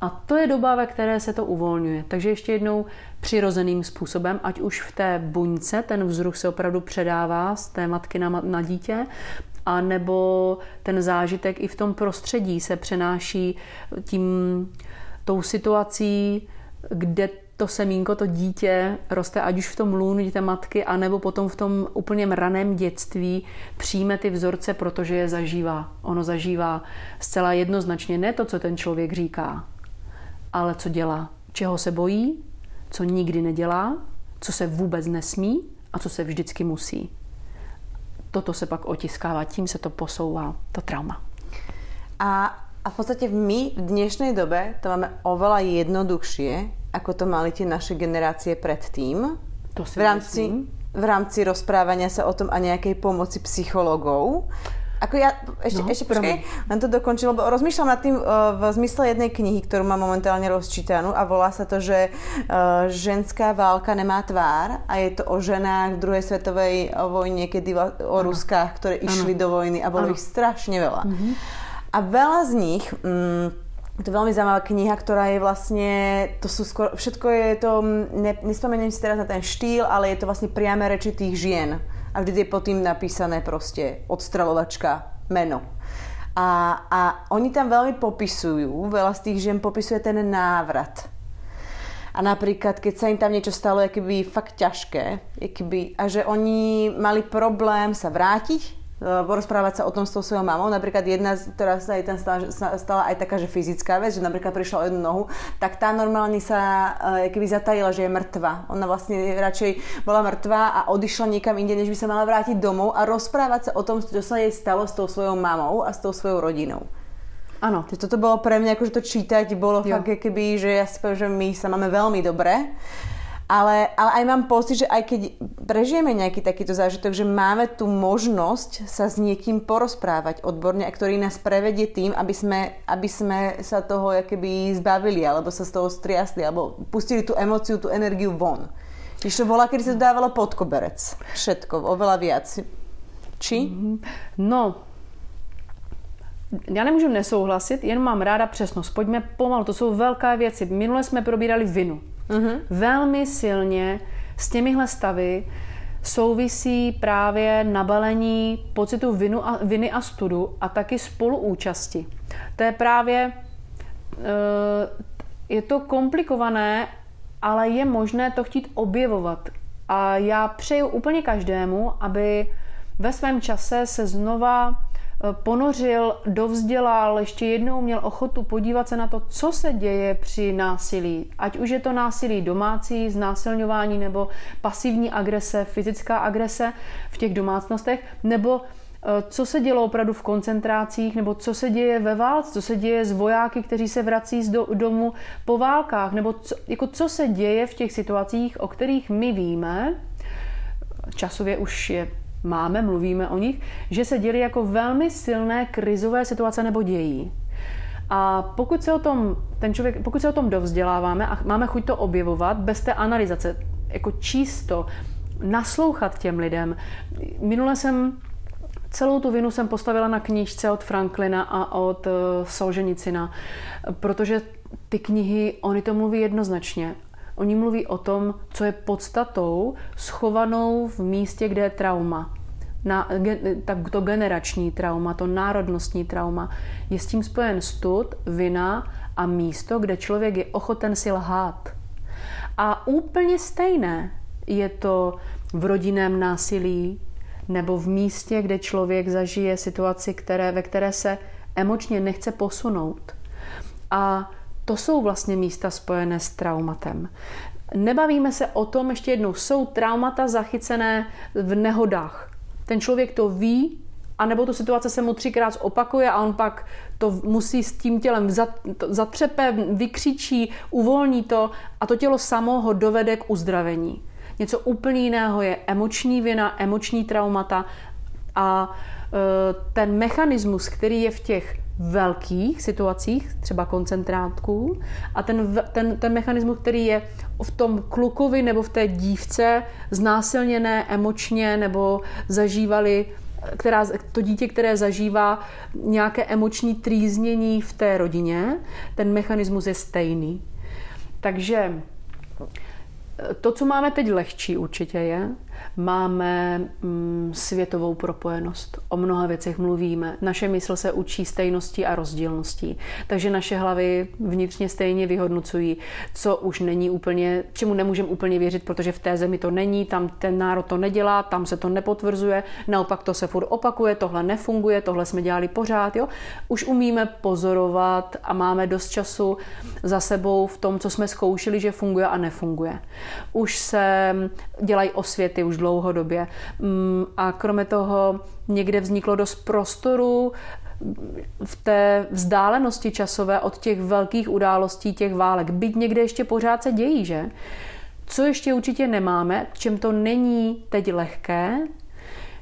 A to je doba, ve které se to uvolňuje. Takže ještě jednou přirozeným způsobem, ať už v té buňce ten vzruch se opravdu předává z té matky na, na dítě, a nebo ten zážitek i v tom prostředí se přenáší tím tou situací, kde to semínko, to dítě roste ať už v tom lůnu té matky, anebo potom v tom úplně raném dětství přijme ty vzorce, protože je zažívá. Ono zažívá zcela jednoznačně ne to, co ten člověk říká, ale co dělá, čeho se bojí, co nikdy nedělá, co se vůbec nesmí a co se vždycky musí. Toto se pak otiskává, tím se to posouvá, to trauma. A a v podstate my v dnešnej dobe to máme oveľa jednoduchšie, ako to mali tie naše generácie predtým. To si v rámci, v rámci rozprávania sa o tom a nejakej pomoci psychologov. Ako ja, ešte, no, ešte počkej, len to dokončím, lebo rozmýšľam nad tým uh, v zmysle jednej knihy, ktorú mám momentálne rozčítanú a volá sa to, že uh, ženská válka nemá tvár a je to o ženách v druhej svetovej vojne, kedy o ano. Ruskách, ktoré išli ano. do vojny a bolo ano. ich strašne veľa. Mm-hmm. A veľa z nich... Mm, to je veľmi zaujímavá kniha, ktorá je vlastne, to sú skoro, všetko je to, ne, nespomeniem si teraz na ten štýl, ale je to vlastne priame reči tých žien. A vždy je pod tým napísané proste odstralovačka, meno. A, a oni tam veľmi popisujú, veľa z tých žien popisuje ten návrat. A napríklad, keď sa im tam niečo stalo, je keby fakt ťažké, je keby, a že oni mali problém sa vrátiť porozprávať sa o tom s tou svojou mamou. Napríklad jedna, ktorá sa jej tam stala, stala aj taká, že fyzická vec, že napríklad prišla o jednu nohu, tak tá normálne sa eh, keby zatajila, že je mŕtva. Ona vlastne radšej bola mŕtva a odišla niekam inde, než by sa mala vrátiť domov a rozprávať sa o tom, čo sa jej stalo s tou svojou mamou a s tou svojou rodinou. Áno. Toto bolo pre mňa, akože to čítať bolo jo. fakt keby, že ja si poviem, že my sa máme veľmi dobre ale, ale aj mám pocit, že aj keď prežijeme nejaký takýto zážitok, že máme tu možnosť sa s niekým porozprávať odborne, a ktorý nás prevedie tým, aby sme, aby sme sa toho keby zbavili, alebo sa z toho striasli, alebo pustili tú emóciu, tú energiu von. Čiže to bola, kedy sa to dávalo pod koberec. Všetko, oveľa viac. Či? Mhm. No, já nemůžu nesouhlasit, jen mám ráda přesnost. Pojďme pomalu, to jsou velké věci. Minule jsme probírali vinu. Mm-hmm. Velmi silně s těmihle stavy souvisí právě nabalení pocitu vinu a, viny a studu a taky spoluúčasti. To je právě, eh, je to komplikované, ale je možné to chtít objevovat. A já přeju úplně každému, aby ve svém čase se znova ponořil, dovzdělal, ještě jednou měl ochotu podívat se na to, co se děje při násilí. Ať už je to násilí domácí, znásilňování nebo pasivní agrese, fyzická agrese v těch domácnostech, nebo eh, co se dělo opravdu v koncentrácích, nebo co se děje ve válce, co se děje s vojáky, kteří se vrací z domu po válkách, nebo co, jako co se děje v těch situacích, o kterých my víme, časově už je máme, mluvíme o nich, že se děly jako velmi silné krizové situace nebo dějí. A pokud se o tom, ten člověk, pokud se o tom dovzděláváme a máme chuť to objevovat bez té analyzace, jako čisto naslouchat těm lidem. Minule jsem celou tu vinu jsem postavila na knížce od Franklina a od uh, Solženicina, protože ty knihy, oni to mluví jednoznačně. Oni mluví o tom, co je podstatou schovanou v místě, kde je trauma. Na, tak to generační trauma, to národnostní trauma, je s tím spojen stud, vina a místo, kde člověk je ochoten si lhát. A úplně stejné je to v rodinném násilí nebo v místě, kde člověk zažije situaci, které, ve které se emočně nechce posunout. A to jsou vlastně místa spojené s traumatem. Nebavíme se o tom, ještě jednou, jsou traumata zachycené v nehodách. Ten člověk to ví, anebo tu situace se mu třikrát opakuje a on pak to musí s tím tělem zatřepe, vykřičí, uvolní to a to tělo samo ho dovede k uzdravení. Něco úplně jiného je emoční vina, emoční traumata a e, ten mechanismus, který je v těch velkých situacích, třeba koncentrátků, a ten, ten, ten mechanismus, který je v tom klukovi nebo v té dívce znásilněné emočně nebo zažívali která, to dítě, které zažívá nějaké emoční trýznění v té rodině, ten mechanismus je stejný. Takže to, co máme teď lehčí určitě je, máme mm, světovou propojenost. O mnoha věcech mluvíme. Naše mysl se učí stejností a rozdílností. Takže naše hlavy vnitřně stejně vyhodnocují, co už není úplně, čemu nemůžeme úplně věřit, protože v té zemi to není, tam ten národ to nedělá, tam se to nepotvrzuje, naopak to se furt opakuje, tohle nefunguje, tohle jsme dělali pořád. Jo? Už umíme pozorovat a máme dost času za sebou v tom, co jsme zkoušeli, že funguje a nefunguje. Už se dělají osvěty, už dlouhodobě. Mm, a kromě toho někde vzniklo dost prostoru v té vzdálenosti časové od těch velkých událostí, těch válek. Byť někde ještě pořád se dějí, že? Co ještě určitě nemáme, čem to není teď lehké,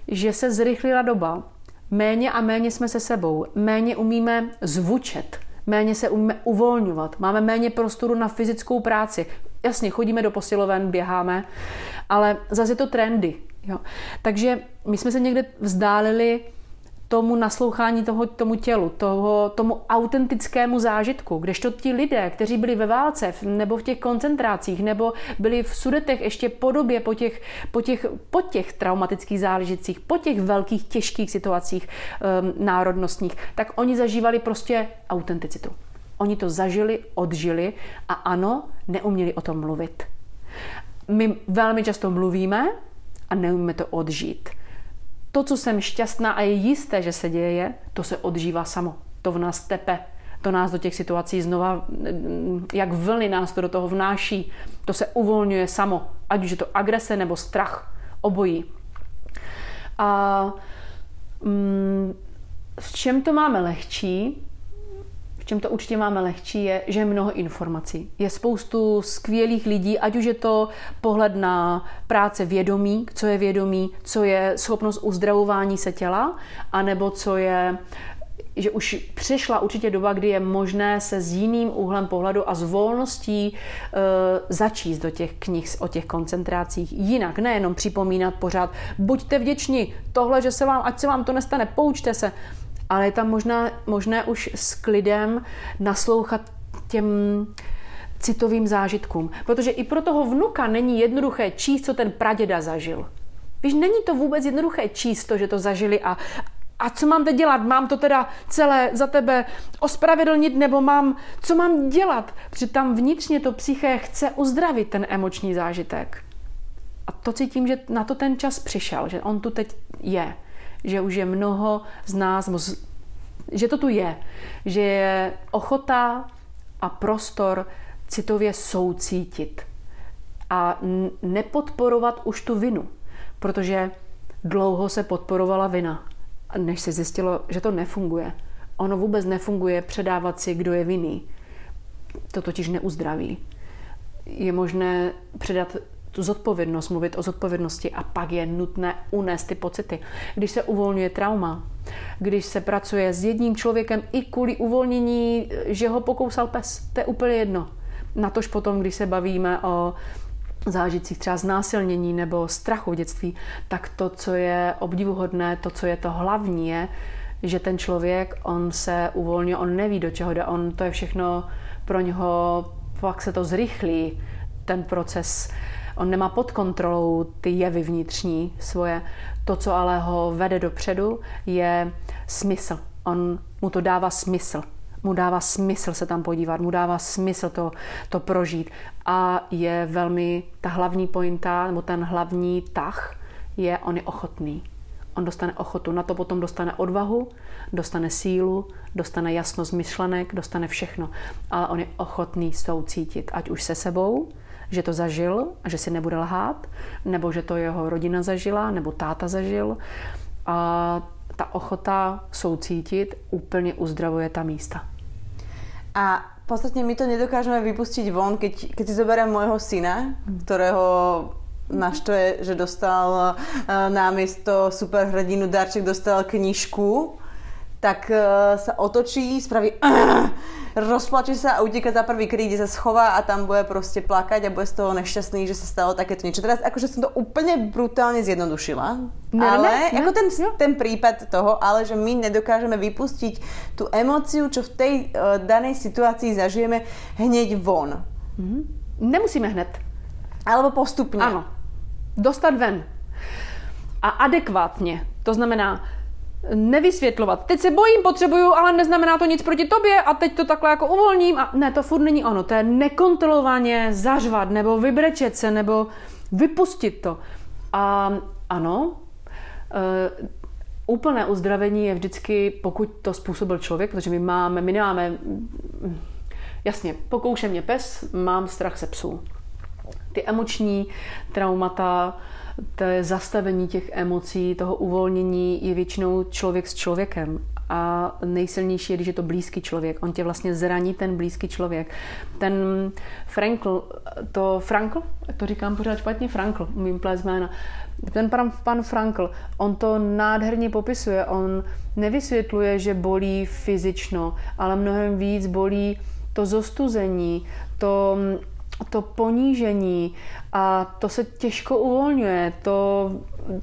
že se zrychlila doba. Méně a méně jsme se sebou. Méně umíme zvučet. Méně se umíme uvolňovat. Máme méně prostoru na fyzickou práci. Jasně, chodíme do posiloven, běháme, ale zase je to trendy. Jo. Takže my jsme se někde vzdálili tomu naslouchání toho, tomu tělu, toho, tomu autentickému zážitku, kdežto ti lidé, kteří byli ve válce nebo v těch koncentrácích, nebo byli v sudetech ještě po době, po těch, po těch, po těch traumatických záležitcích, po těch velkých těžkých situacích um, národnostních, tak oni zažívali prostě autenticitu. Oni to zažili, odžili a ano, neuměli o tom mluvit. My velmi často mluvíme a neumíme to odžít. To, co jsem šťastná a je jisté, že se děje, to se odžívá samo. To v nás tepe. To nás do těch situací znova, jak vlny nás to do toho vnáší. To se uvolňuje samo. Ať už je to agrese nebo strach. Obojí. A mm, v čem to máme lehčí, čem to určitě máme lehčí, je, že je mnoho informací. Je spoustu skvělých lidí, ať už je to pohled na práce vědomí, co je vědomí, co je schopnost uzdravování se těla, anebo co je že už přišla určitě doba, kdy je možné se s jiným úhlem pohledu a s volností e, začíst do těch knih o těch koncentracích. Jinak, nejenom připomínat pořád, buďte vděční, tohle, že se vám, ať se vám to nestane, poučte se ale je tam možná, možné už s klidem naslouchat těm citovým zážitkům. Protože i pro toho vnuka není jednoduché číst, co ten praděda zažil. Víš, není to vůbec jednoduché číst to, že to zažili a, a co mám teď dělat? Mám to teda celé za tebe ospravedlnit nebo mám, co mám dělat? Protože tam vnitřně to psyché chce uzdravit ten emoční zážitek. A to cítím, že na to ten čas přišel, že on tu teď je že už je mnoho z nás, že to tu je, že je ochota a prostor citově soucítit a nepodporovat už tu vinu, protože dlouho se podporovala vina, než se zjistilo, že to nefunguje. Ono vůbec nefunguje předávat si, kdo je vinný. To totiž neuzdraví. Je možné předat tu zodpovědnost, mluvit o zodpovědnosti a pak je nutné unést ty pocity. Když se uvolňuje trauma, když se pracuje s jedním člověkem i kvůli uvolnění, že ho pokousal pes, to je úplně jedno. Natož potom, když se bavíme o zážitcích třeba znásilnění nebo strachu v dětství, tak to, co je obdivuhodné, to, co je to hlavní, je, že ten člověk, on se uvolňuje, on neví, do čeho jde, on to je všechno pro něho, pak se to zrychlí, ten proces On nemá pod kontrolou ty jevy vnitřní svoje. To, co ale ho vede dopředu, je smysl. On mu to dává smysl. Mu dává smysl se tam podívat, mu dává smysl to, to prožít. A je velmi, ta hlavní pointa, nebo ten hlavní tah je, on je ochotný. On dostane ochotu, na to potom dostane odvahu, dostane sílu, dostane jasnost myšlenek, dostane všechno. Ale on je ochotný soucítit, ať už se sebou, že to zažil a že si nebude lhát, nebo že to jeho rodina zažila, nebo táta zažil. A ta ochota soucítit úplně uzdravuje ta místa. A v podstate my to nedokážeme vypustiť von, keď, keď si zoberiem môjho syna, ktorého naštve, že dostal uh, námiesto superhrdinu darček, dostal knižku, tak uh, sa otočí, spraví uh, rozplače sa a utíka za prvý kde sa schová a tam bude proste plakať a bude z toho nešťastný, že sa stalo takéto niečo. Teraz akože som to úplne brutálne zjednodušila, Ne, ale ne, ne, ako ten, jo. ten prípad toho, ale že my nedokážeme vypustiť tú emóciu, čo v tej uh, danej situácii zažijeme hneď von. Nemusíme hned. Alebo postupne. Ano. Dostat ven. A adekvátně. To znamená nevysvětlovat. Teď se bojím, potřebuju, ale neznamená to nic proti tobě a teď to takhle jako uvolním. A ne, to furt není ono. To je nekontrolovaně zařvat nebo vybrečet se nebo vypustit to. A ano, e, úplné uzdravení je vždycky, pokud to způsobil člověk, protože my máme, my nemáme, jasně, pokouše mě pes, mám strach se psů ty emoční traumata, to je zastavení těch emocí, toho uvolnění je většinou člověk s člověkem. A nejsilnější je, když je to blízký člověk. On tě vlastně zraní ten blízký člověk. Ten Frankl, to Frankl, to říkám pořád špatně, Frankl, umím plést jména. Ten pan, pan Frankl, on to nádherně popisuje. On nevysvětluje, že bolí fyzično, ale mnohem víc bolí to zostuzení, to to ponížení a to se těžko uvolňuje. To,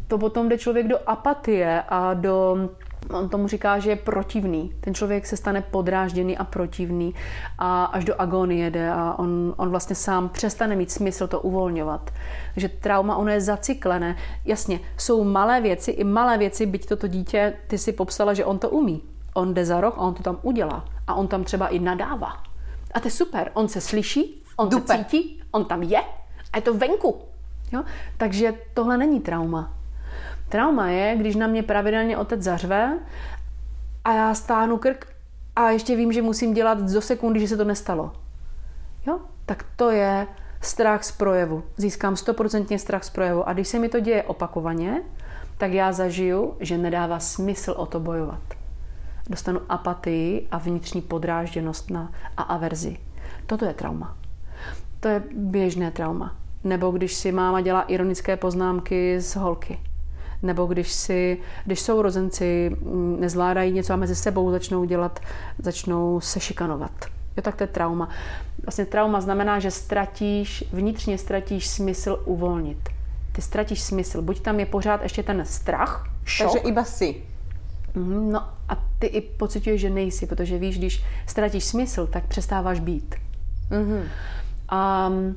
to potom jde člověk do apatie a do On tomu říká, že je protivný. Ten člověk se stane podrážděný a protivný a až do agonie jde a on, on vlastně sám přestane mít smysl to uvolňovat. Takže trauma, ono je zacyklené. Jasně, jsou malé věci, i malé věci, byť toto dítě, ty si popsala, že on to umí. On jde za rok a on to tam udělá. A on tam třeba i nadává. A to je super. On se slyší, on Dupe. se cítí, on tam je a je to venku. Jo? Takže tohle není trauma. Trauma je, když na mě pravidelně otec zařve a já stáhnu krk a ještě vím, že musím dělat do sekundy, že se to nestalo. Jo? Tak to je strach z projevu. Získám stoprocentně strach z projevu. A když se mi to děje opakovaně, tak já zažiju, že nedává smysl o to bojovat. Dostanu apatii a vnitřní podrážděnost na, a averzi. Toto je trauma. To je běžné trauma. Nebo když si máma dělá ironické poznámky z holky. Nebo když, si, když sourozenci mm, nezvládají něco a mezi sebou začnou dělat, začnou se šikanovat. Jo, tak to je trauma. Vlastně trauma znamená, že ztratíš, vnitřně ztratíš smysl uvolnit. Ty ztratíš smysl. Buď tam je pořád ještě ten strach, šok, Takže iba si. Mhm, No a ty i pocituješ, že nejsi, protože víš, když ztratíš smysl, tak přestáváš být. Mhm. A mm,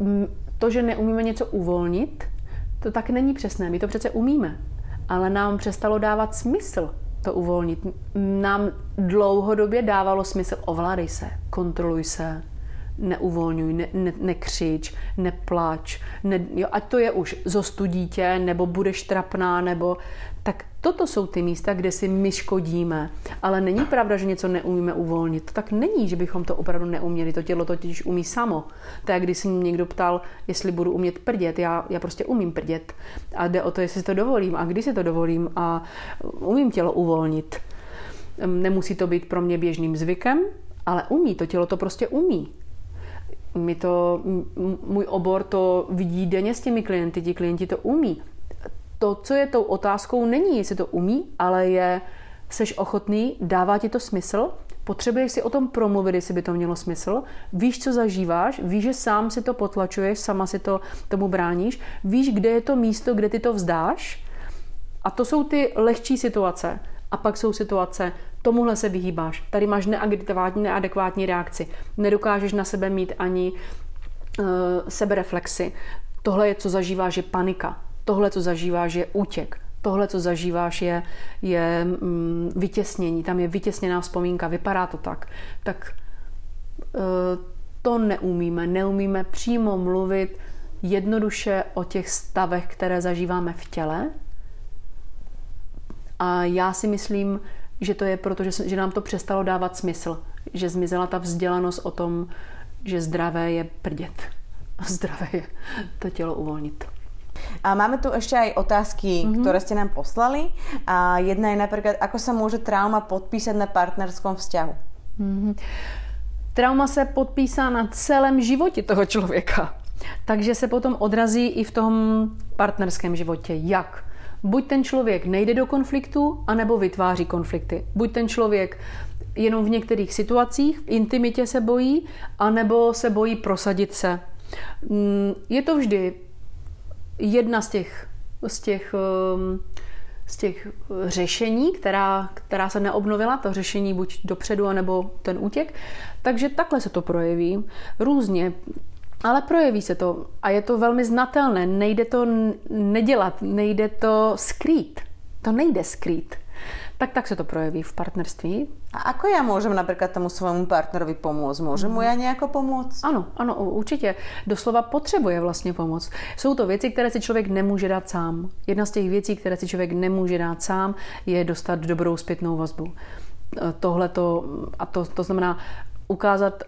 mm, to, že neumíme něco uvolnit, to tak není přesné. My to přece umíme, ale nám přestalo dávat smysl to uvolnit. Nám dlouhodobě dávalo smysl ovládej se, kontroluj se, neuvolňuj, ne, ne, nekřič, neplač, ne, jo, ať to je už zostu dítě, nebo budeš trapná, nebo tak toto jsou ty místa, kde si my škodíme. Ale není pravda, že něco neumíme uvolnit. To tak není, že bychom to opravdu neuměli. To tělo totiž umí samo. To je, když se mě někdo ptal, jestli budu umět prdět. Já, já prostě umím prdět. A jde o to, jestli si to dovolím a kdy si to dovolím a umím tělo uvolnit. Nemusí to být pro mě běžným zvykem, ale umí, to tělo to prostě umí. My to, můj obor to vidí denně s těmi klienty, ti klienti to umí. To, co je tou otázkou, není, jestli to umí, ale je, seš ochotný, dává ti to smysl, potřebuješ si o tom promluvit, jestli by to mělo smysl, víš, co zažíváš, víš, že sám si to potlačuješ, sama si to tomu bráníš, víš, kde je to místo, kde ty to vzdáš? A to jsou ty lehčí situace. A pak jsou situace, tomuhle se vyhýbáš, tady máš neadekvátní, neadekvátní reakci, nedokážeš na sebe mít ani uh, sebereflexy. Tohle je, co zažíváš, je panika. Tohle, co zažíváš, je útěk. Tohle, co zažíváš, je, je mm, vytěsnění. Tam je vytěsněná vzpomínka, vypadá to tak. Tak uh, to neumíme. Neumíme přímo mluvit jednoduše o těch stavech, které zažíváme v těle, a já si myslím, že to je proto, že, že nám to přestalo dávat smysl. Že zmizela ta vzdělanost o tom, že zdravé je prdět. A zdravé je to tělo uvolnit. A máme tu ešte aj otázky, mm-hmm. ktoré ste nám poslali. A jedna je napríklad, ako sa môže trauma podpísať na partnerskom vzťahu? Trauma se podpísá na celém životě toho člověka. Takže se potom odrazí i v tom partnerském životě. Jak? Buď ten člověk nejde do konfliktu, anebo vytváří konflikty. Buď ten člověk jenom v některých situacích, v intimitě se bojí, anebo se bojí prosadit se. Mm, je to vždy jedna z těch, z těch, um, z těch řešení, která, která se neobnovila, to řešení buď dopředu, anebo ten útěk. Takže takhle se to projeví různě. Ale projeví se to a je to velmi znatelné. Nejde to nedělat, nejde to skrýt. To nejde skrýt. Tak tak se to projeví v partnerství. A ako já můžem například tomu svému partnerovi pomoct? Můžem mu já nějako pomoct? Ano, ano, určitě. Doslova potřebuje vlastně pomoc. Jsou to věci, které si člověk nemůže dát sám. Jedna z těch věcí, které si člověk nemůže dát sám, je dostat dobrou zpětnou vazbu. Tohle to, a to, to znamená ukázat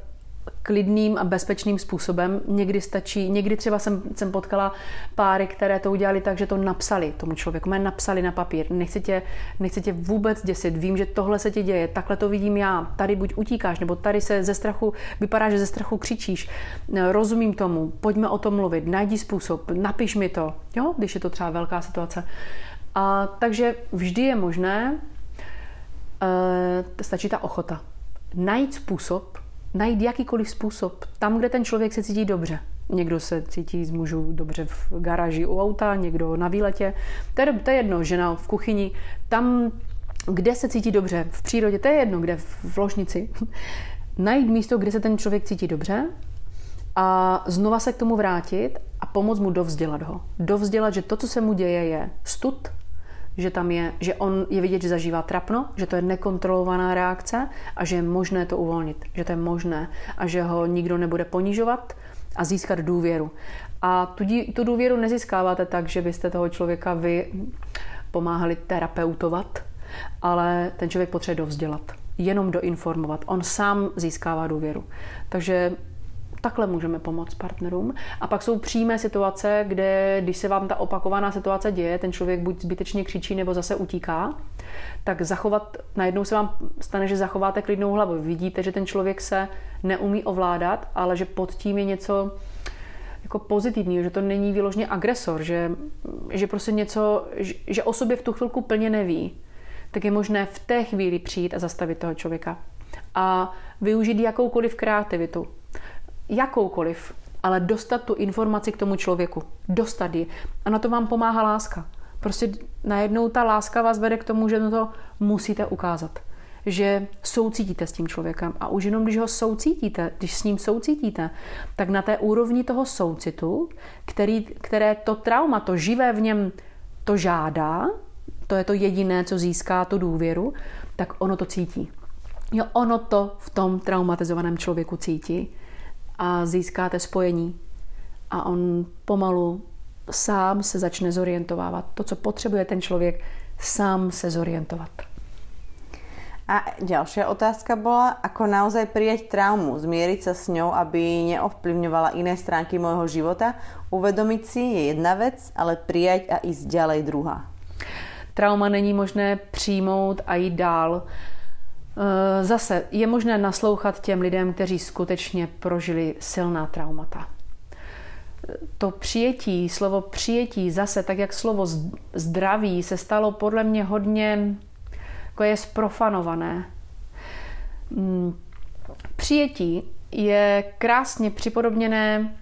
klidným a bezpečným způsobem. Někdy stačí, někdy třeba jsem, jsem potkala páry, které to udělali tak, že to napsali tomu člověku, mě napsali na papír. Nechci tě, nechci tě vůbec děsit, vím, že tohle se ti děje, takhle to vidím já, tady buď utíkáš, nebo tady se ze strachu, vypadá, že ze strachu křičíš, rozumím tomu, pojďme o tom mluvit, najdi způsob, napiš mi to, jo, když je to třeba velká situace. A takže vždy je možné, e, stačí ta ochota, najít způsob, najít jakýkoliv způsob, tam, kde ten člověk se cítí dobře. Někdo se cítí z mužů dobře v garáži u auta, někdo na výletě. To je, to je jedno, žena v kuchyni. Tam, kde se cítí dobře, v přírodě, to je jedno, kde v ložnici. (laughs) Najít místo, kde se ten člověk cítí dobře a znova se k tomu vrátit a pomoct mu dovzdělat ho. Dovzdělat, že to, co se mu děje, je stud, že tam je, že on je vidět, že zažívá trapno, že to je nekontrolovaná reakce a že je možné to uvolnit, že to je možné a že ho nikdo nebude ponižovat a získat důvěru. A tu, tu důvěru nezískáváte tak, že byste toho člověka vy pomáhali terapeutovat, ale ten člověk potřebuje dovzdělat, jenom doinformovat. On sám získává důvěru. Takže takhle můžeme pomoct partnerům. A pak jsou přímé situace, kde když se vám ta opakovaná situace děje, ten člověk buď zbytečně křičí nebo zase utíká, tak zachovat, najednou se vám stane, že zachováte klidnou hlavu. Vidíte, že ten člověk se neumí ovládat, ale že pod tím je něco jako pozitivního, že to není výložně agresor, že, že prostě něco, že, že o sobě v tu chvilku plně neví, tak je možné v té chvíli přijít a zastavit toho člověka. A využít jakoukoliv kreativitu jakoukoliv, ale dostat tu informaci k tomu člověku. Dostat ji. A na to vám pomáhá láska. Prostě najednou ta láska vás vede k tomu, že to musíte ukázat. Že soucítíte s tím člověkem. A už jenom když ho soucítíte, když s ním soucítíte, tak na té úrovni toho soucitu, který, které to trauma, to živé v něm to žádá, to je to jediné, co získá tu důvěru, tak ono to cítí. Jo, ono to v tom traumatizovaném člověku cítí a získáte spojení. A on pomalu sám se začne zorientovávat. To, co potřebuje ten člověk, sám se zorientovat. A další otázka byla, ako naozaj prijať traumu, zmieriť sa s ňou, aby neovplyvňovala iné stránky môjho života. Uvedomiť si je jedna vec, ale prijať a ísť ďalej druhá. Trauma není možné přijmout a jít dál. Eh, zase je možné naslouchat těm lidem, kteří skutečně prožili silná traumata. To přijetí, slovo přijetí, zase tak jak slovo zdraví se stalo podle mě hodně jako je sprofanované. Hmm, přijetí je krásně připodobněné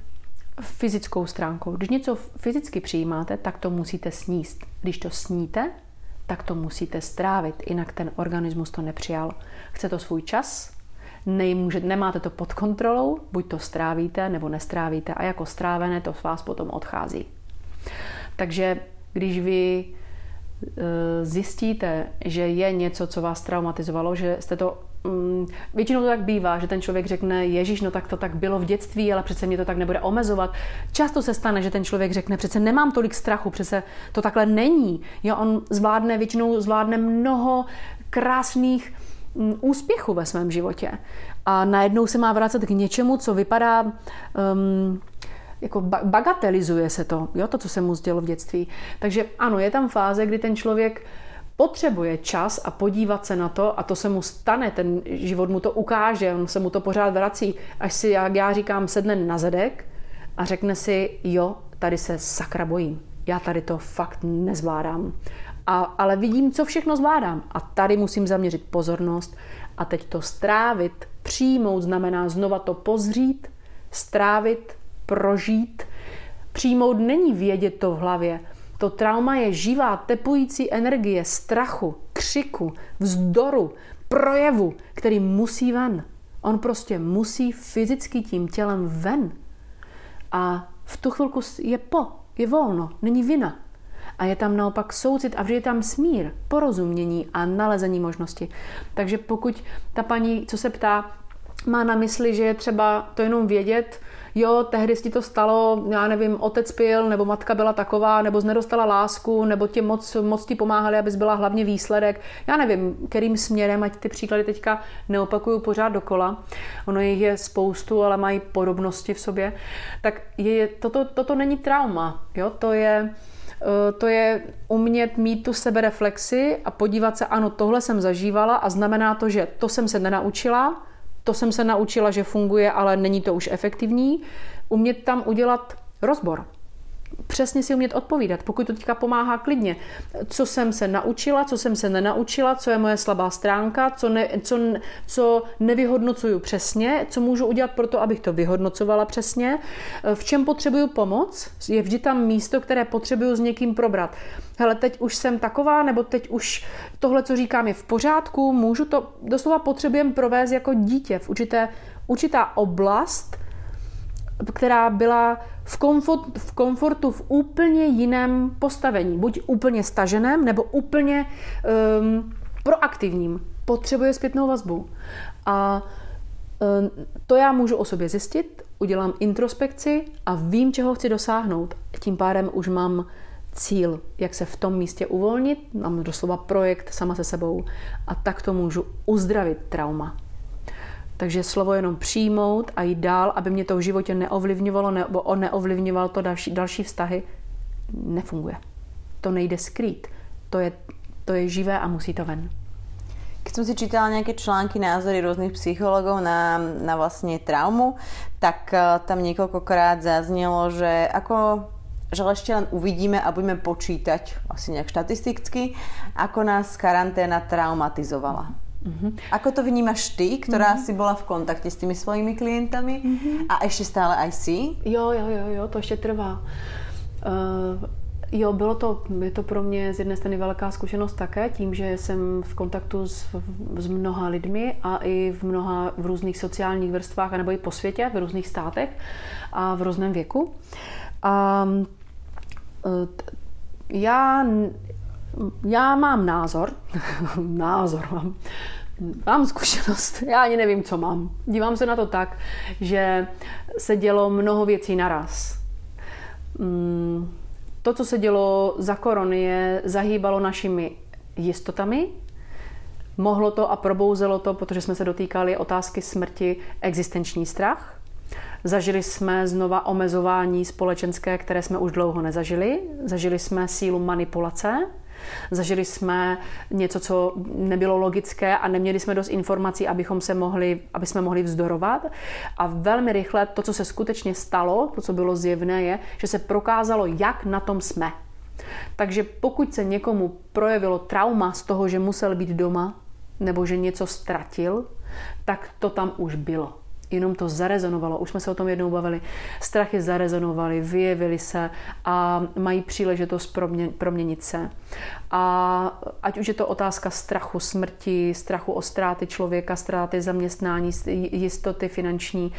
fyzickou stránkou. Když něco fyzicky přijímáte, tak to musíte sníst. Když to sníte, tak to musíte strávit, jinak ten organismus to nepřijal. Chce to svůj čas, nejmůže, nemáte to pod kontrolou, buď to strávíte, nebo nestrávíte a jako strávené to s vás potom odchází. Takže když vy e, zjistíte, že je něco, co vás traumatizovalo, že jste to Mm, většinou to tak bývá, že ten člověk řekne, Ježíš, no tak to tak bylo v dětství, ale přece mě to tak nebude omezovat. Často se stane, že ten člověk řekne, přece nemám tolik strachu, přece to takhle není. Jo, on zvládne, většinou zvládne mnoho krásných mm, úspěchů ve svém životě. A najednou se má vracet k něčemu, co vypadá um, jako bagatelizuje se to, jo, to, co se mu sdělo v dětství. Takže ano, je tam fáze, kdy ten člověk potřebuje čas a podívat se na to a to se mu stane, ten život mu to ukáže, on se mu to pořád vrací, až si, jak já říkám, sedne na zadek a řekne si, jo, tady se sakra bojím. já tady to fakt nezvládám. A, ale vidím, co všechno zvládám. A tady musím zaměřit pozornost a teď to strávit, přijmout znamená znova to pozřít, strávit, prožít. Přijmout není vědět to v hlavě. To trauma je živá, tepující energie strachu, křiku, vzdoru, projevu, který musí ven. On prostě musí fyzicky tím tělem ven. A v tu chvilku je po, je volno, není vina. A je tam naopak soucit a vždy je tam smír, porozumění a nalezení možnosti. Takže pokud ta paní, co se ptá, má na mysli, že je třeba to jenom vědět, jo, tehdy si to stalo, já nevím, otec pil, nebo matka byla taková, nebo nedostala lásku, nebo ti moc, moc ti pomáhali, abys byla hlavně výsledek. Já nevím, kterým směrem, ať ty příklady teďka neopakuju pořád dokola. Ono jich je spoustu, ale mají podobnosti v sobě. Tak je, toto, toto není trauma, jo, to je eh, to je umět mít tu sebereflexi a podívat se, ano, tohle jsem zažívala a znamená to, že to jsem se nenaučila, to jsem se naučila, že funguje, ale není to už efektivní. Umět tam udělat rozbor přesně si umět odpovídat, pokud to teďka pomáhá klidně. Co jsem se naučila, co jsem se nenaučila, co je moje slabá stránka, co, ne, co, co nevyhodnocuju přesně, co můžu udělat pro to, abych to vyhodnocovala přesně, v čem potřebuju pomoc, je vždy tam místo, které potřebuju s někým probrat. Hele, teď už jsem taková, nebo teď už tohle, co říkám, je v pořádku, můžu to, doslova potřebujeme provést jako dítě v určité, určitá oblast, která byla v, komfort, v komfortu v úplně jiném postavení. Buď úplně staženém, nebo úplně um, proaktivním. Potřebuje zpětnou vazbu. A um, to já můžu o sobě zjistit, udělám introspekci a vím, čeho chci dosáhnout. Tím pádem už mám cíl, jak se v tom místě uvolnit, mám doslova projekt sama se sebou a tak to můžu uzdravit trauma. Takže slovo jenom přijmout a jít dál, aby mě to v životě neovlivňovalo nebo on neovlivňoval to další, další vztahy, nefunguje. To nejde skrýt. To je, to je živé a musí to ven. Keď som si čítala nejaké články, názory rôznych psychologov na, na vlastne traumu, tak uh, tam niekoľkokrát zaznelo, že ako že ešte len uvidíme a budeme počítať, asi nejak štatisticky, ako nás karanténa traumatizovala. Mm-hmm. Ako to vnímaš ty, ktorá mm-hmm. si bola v kontakte s tými svojimi klientami mm-hmm. a ešte stále aj si? Jo, jo, jo, jo, to ještě trvá. Uh, jo, bylo to, je to pro mě z jedné strany velká zkušenost také, tím, že jsem v kontaktu s, s mnoha lidmi a i v mnoha v různých sociálních vrstvách, nebo i po světě, v různých státech a v různém věku. A uh, já já mám názor, (laughs) názor mám, mám zkušenost, (laughs) já ani nevím, co mám. Dívám se na to tak, že se dělo mnoho věcí naraz. Mm, to, co se dělo za koronie, zahýbalo našimi jistotami, mohlo to a probouzelo to, protože jsme se dotýkali otázky smrti, existenční strach. Zažili jsme znova omezování společenské, které jsme už dlouho nezažili. Zažili jsme sílu manipulace, Zažili jsme něco, co nebylo logické a neměli jsme dost informací, abychom se mohli, aby jsme mohli vzdorovat. A velmi rychle to, co se skutečně stalo, to, co bylo zjevné, je, že se prokázalo, jak na tom jsme. Takže pokud se někomu projevilo trauma z toho, že musel být doma, nebo že něco ztratil, tak to tam už bylo jenom to zarezonovalo. Už jsme se o tom jednou bavili. Strachy zarezonovaly, vyjevily se a mají příležitost promě, proměnit se. A ať už je to otázka strachu smrti, strachu o ztráty člověka, ztráty zaměstnání, jistoty finanční,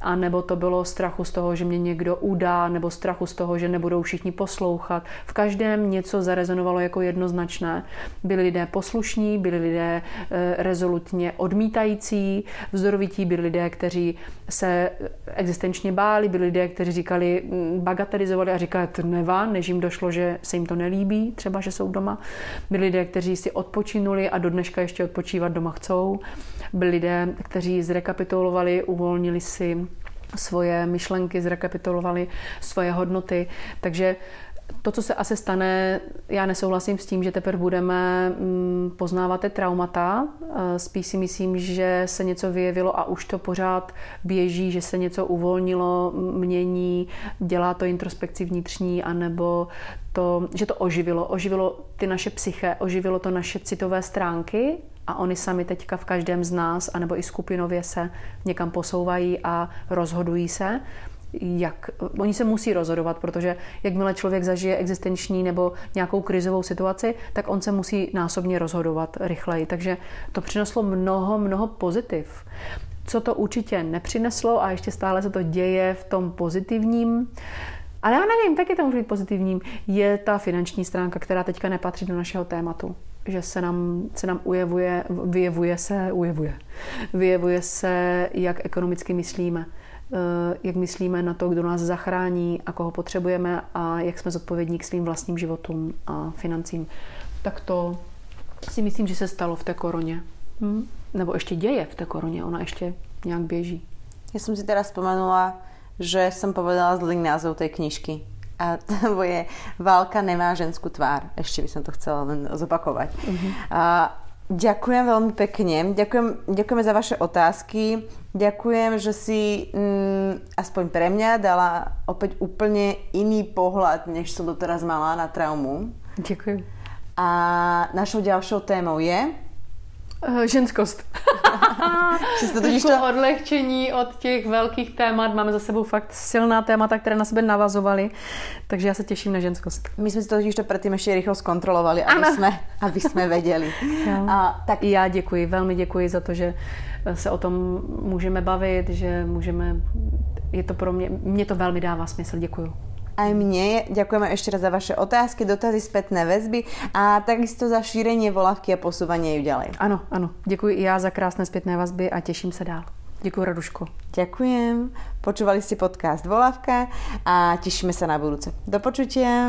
a nebo to bylo strachu z toho, že mě někdo udá, nebo strachu z toho, že nebudou všichni poslouchat. V každém něco zarezonovalo jako jednoznačné. Byli lidé poslušní, byli lidé e, rezolutně odmítající, vzorovití byli lidé, kteří se existenčně báli, byli lidé, kteří říkali, bagatelizovali a říkali, to nevá, než jim došlo, že se jim to nelíbí, třeba, že jsou doma. Byli lidé, kteří si odpočinuli a do dneška ještě odpočívat doma chcou. Byli lidé, kteří zrekapitulovali, uvolnili si svoje myšlenky, zrekapitulovali svoje hodnoty. Takže to, co se asi stane, já nesouhlasím s tím, že teprve budeme mm, poznávat ty traumata. Eh, spíš si myslím, že se něco vyjevilo a už to pořád běží, že se něco uvolnilo, mění, dělá to introspekci vnitřní, anebo to, že to oživilo. Oživilo ty naše psyché, oživilo to naše citové stránky a oni sami teďka v každém z nás, anebo i skupinově se někam posouvají a rozhodují se jak, oni se musí rozhodovat, protože jakmile člověk zažije existenční nebo nějakou krizovou situaci, tak on se musí násobně rozhodovat rychleji. Takže to přineslo mnoho, mnoho pozitiv. Co to určitě nepřineslo a ještě stále se to děje v tom pozitivním, ale já nevím, taky to může být pozitivním, je ta finanční stránka, která teďka nepatří do našeho tématu že se nám, se nám ujevuje, vyjevuje se, ujevuje, vyjevuje se, jak ekonomicky myslíme. Eh, jak myslíme na to, kdo nás zachrání a koho potřebujeme a jak jsme zodpovědní k svým vlastním životům a financím. Tak to si myslím, že se stalo v té koroně. Hm? Nebo ještě děje v té koroně, ona ještě nějak běží. Já jsem si teda vzpomenula, že jsem povedala zlý názov tej knižky. A (laughs) to je Válka nemá ženskou tvár. Ještě by som to chcela len zopakovať. Uh-huh. A Ďakujem veľmi pekne. Ďakujem, ďakujeme za vaše otázky. Ďakujem, že si mm, aspoň pre mňa dala opäť úplne iný pohľad, než som doteraz mala na traumu. Ďakujem. A našou ďalšou témou je? Uh, ženskost. (laughs) to totiž to... odlehčení od těch velkých témat. Máme za sebou fakt silná témata, které na sebe navazovaly. Takže já se těším na ženskost. My jsme si to totiž to předtím ještě rychle zkontrolovali, aby jsme, aby jsme věděli. (laughs) A, tak... Já děkuji, velmi děkuji za to, že se o tom můžeme bavit, že můžeme... Je to pro mě, mě to velmi dává smysl. Děkuji aj mne. Ďakujeme ešte raz za vaše otázky, dotazy, spätné väzby a takisto za šírenie volavky a posúvanie ju ďalej. Ano, ano. Děkuji i já za krásné spätné väzby a těším se dál. Ďakujem, Raduško. Ďakujem. Počúvali ste podcast Volavka a tešíme sa na budúce. Do počutia.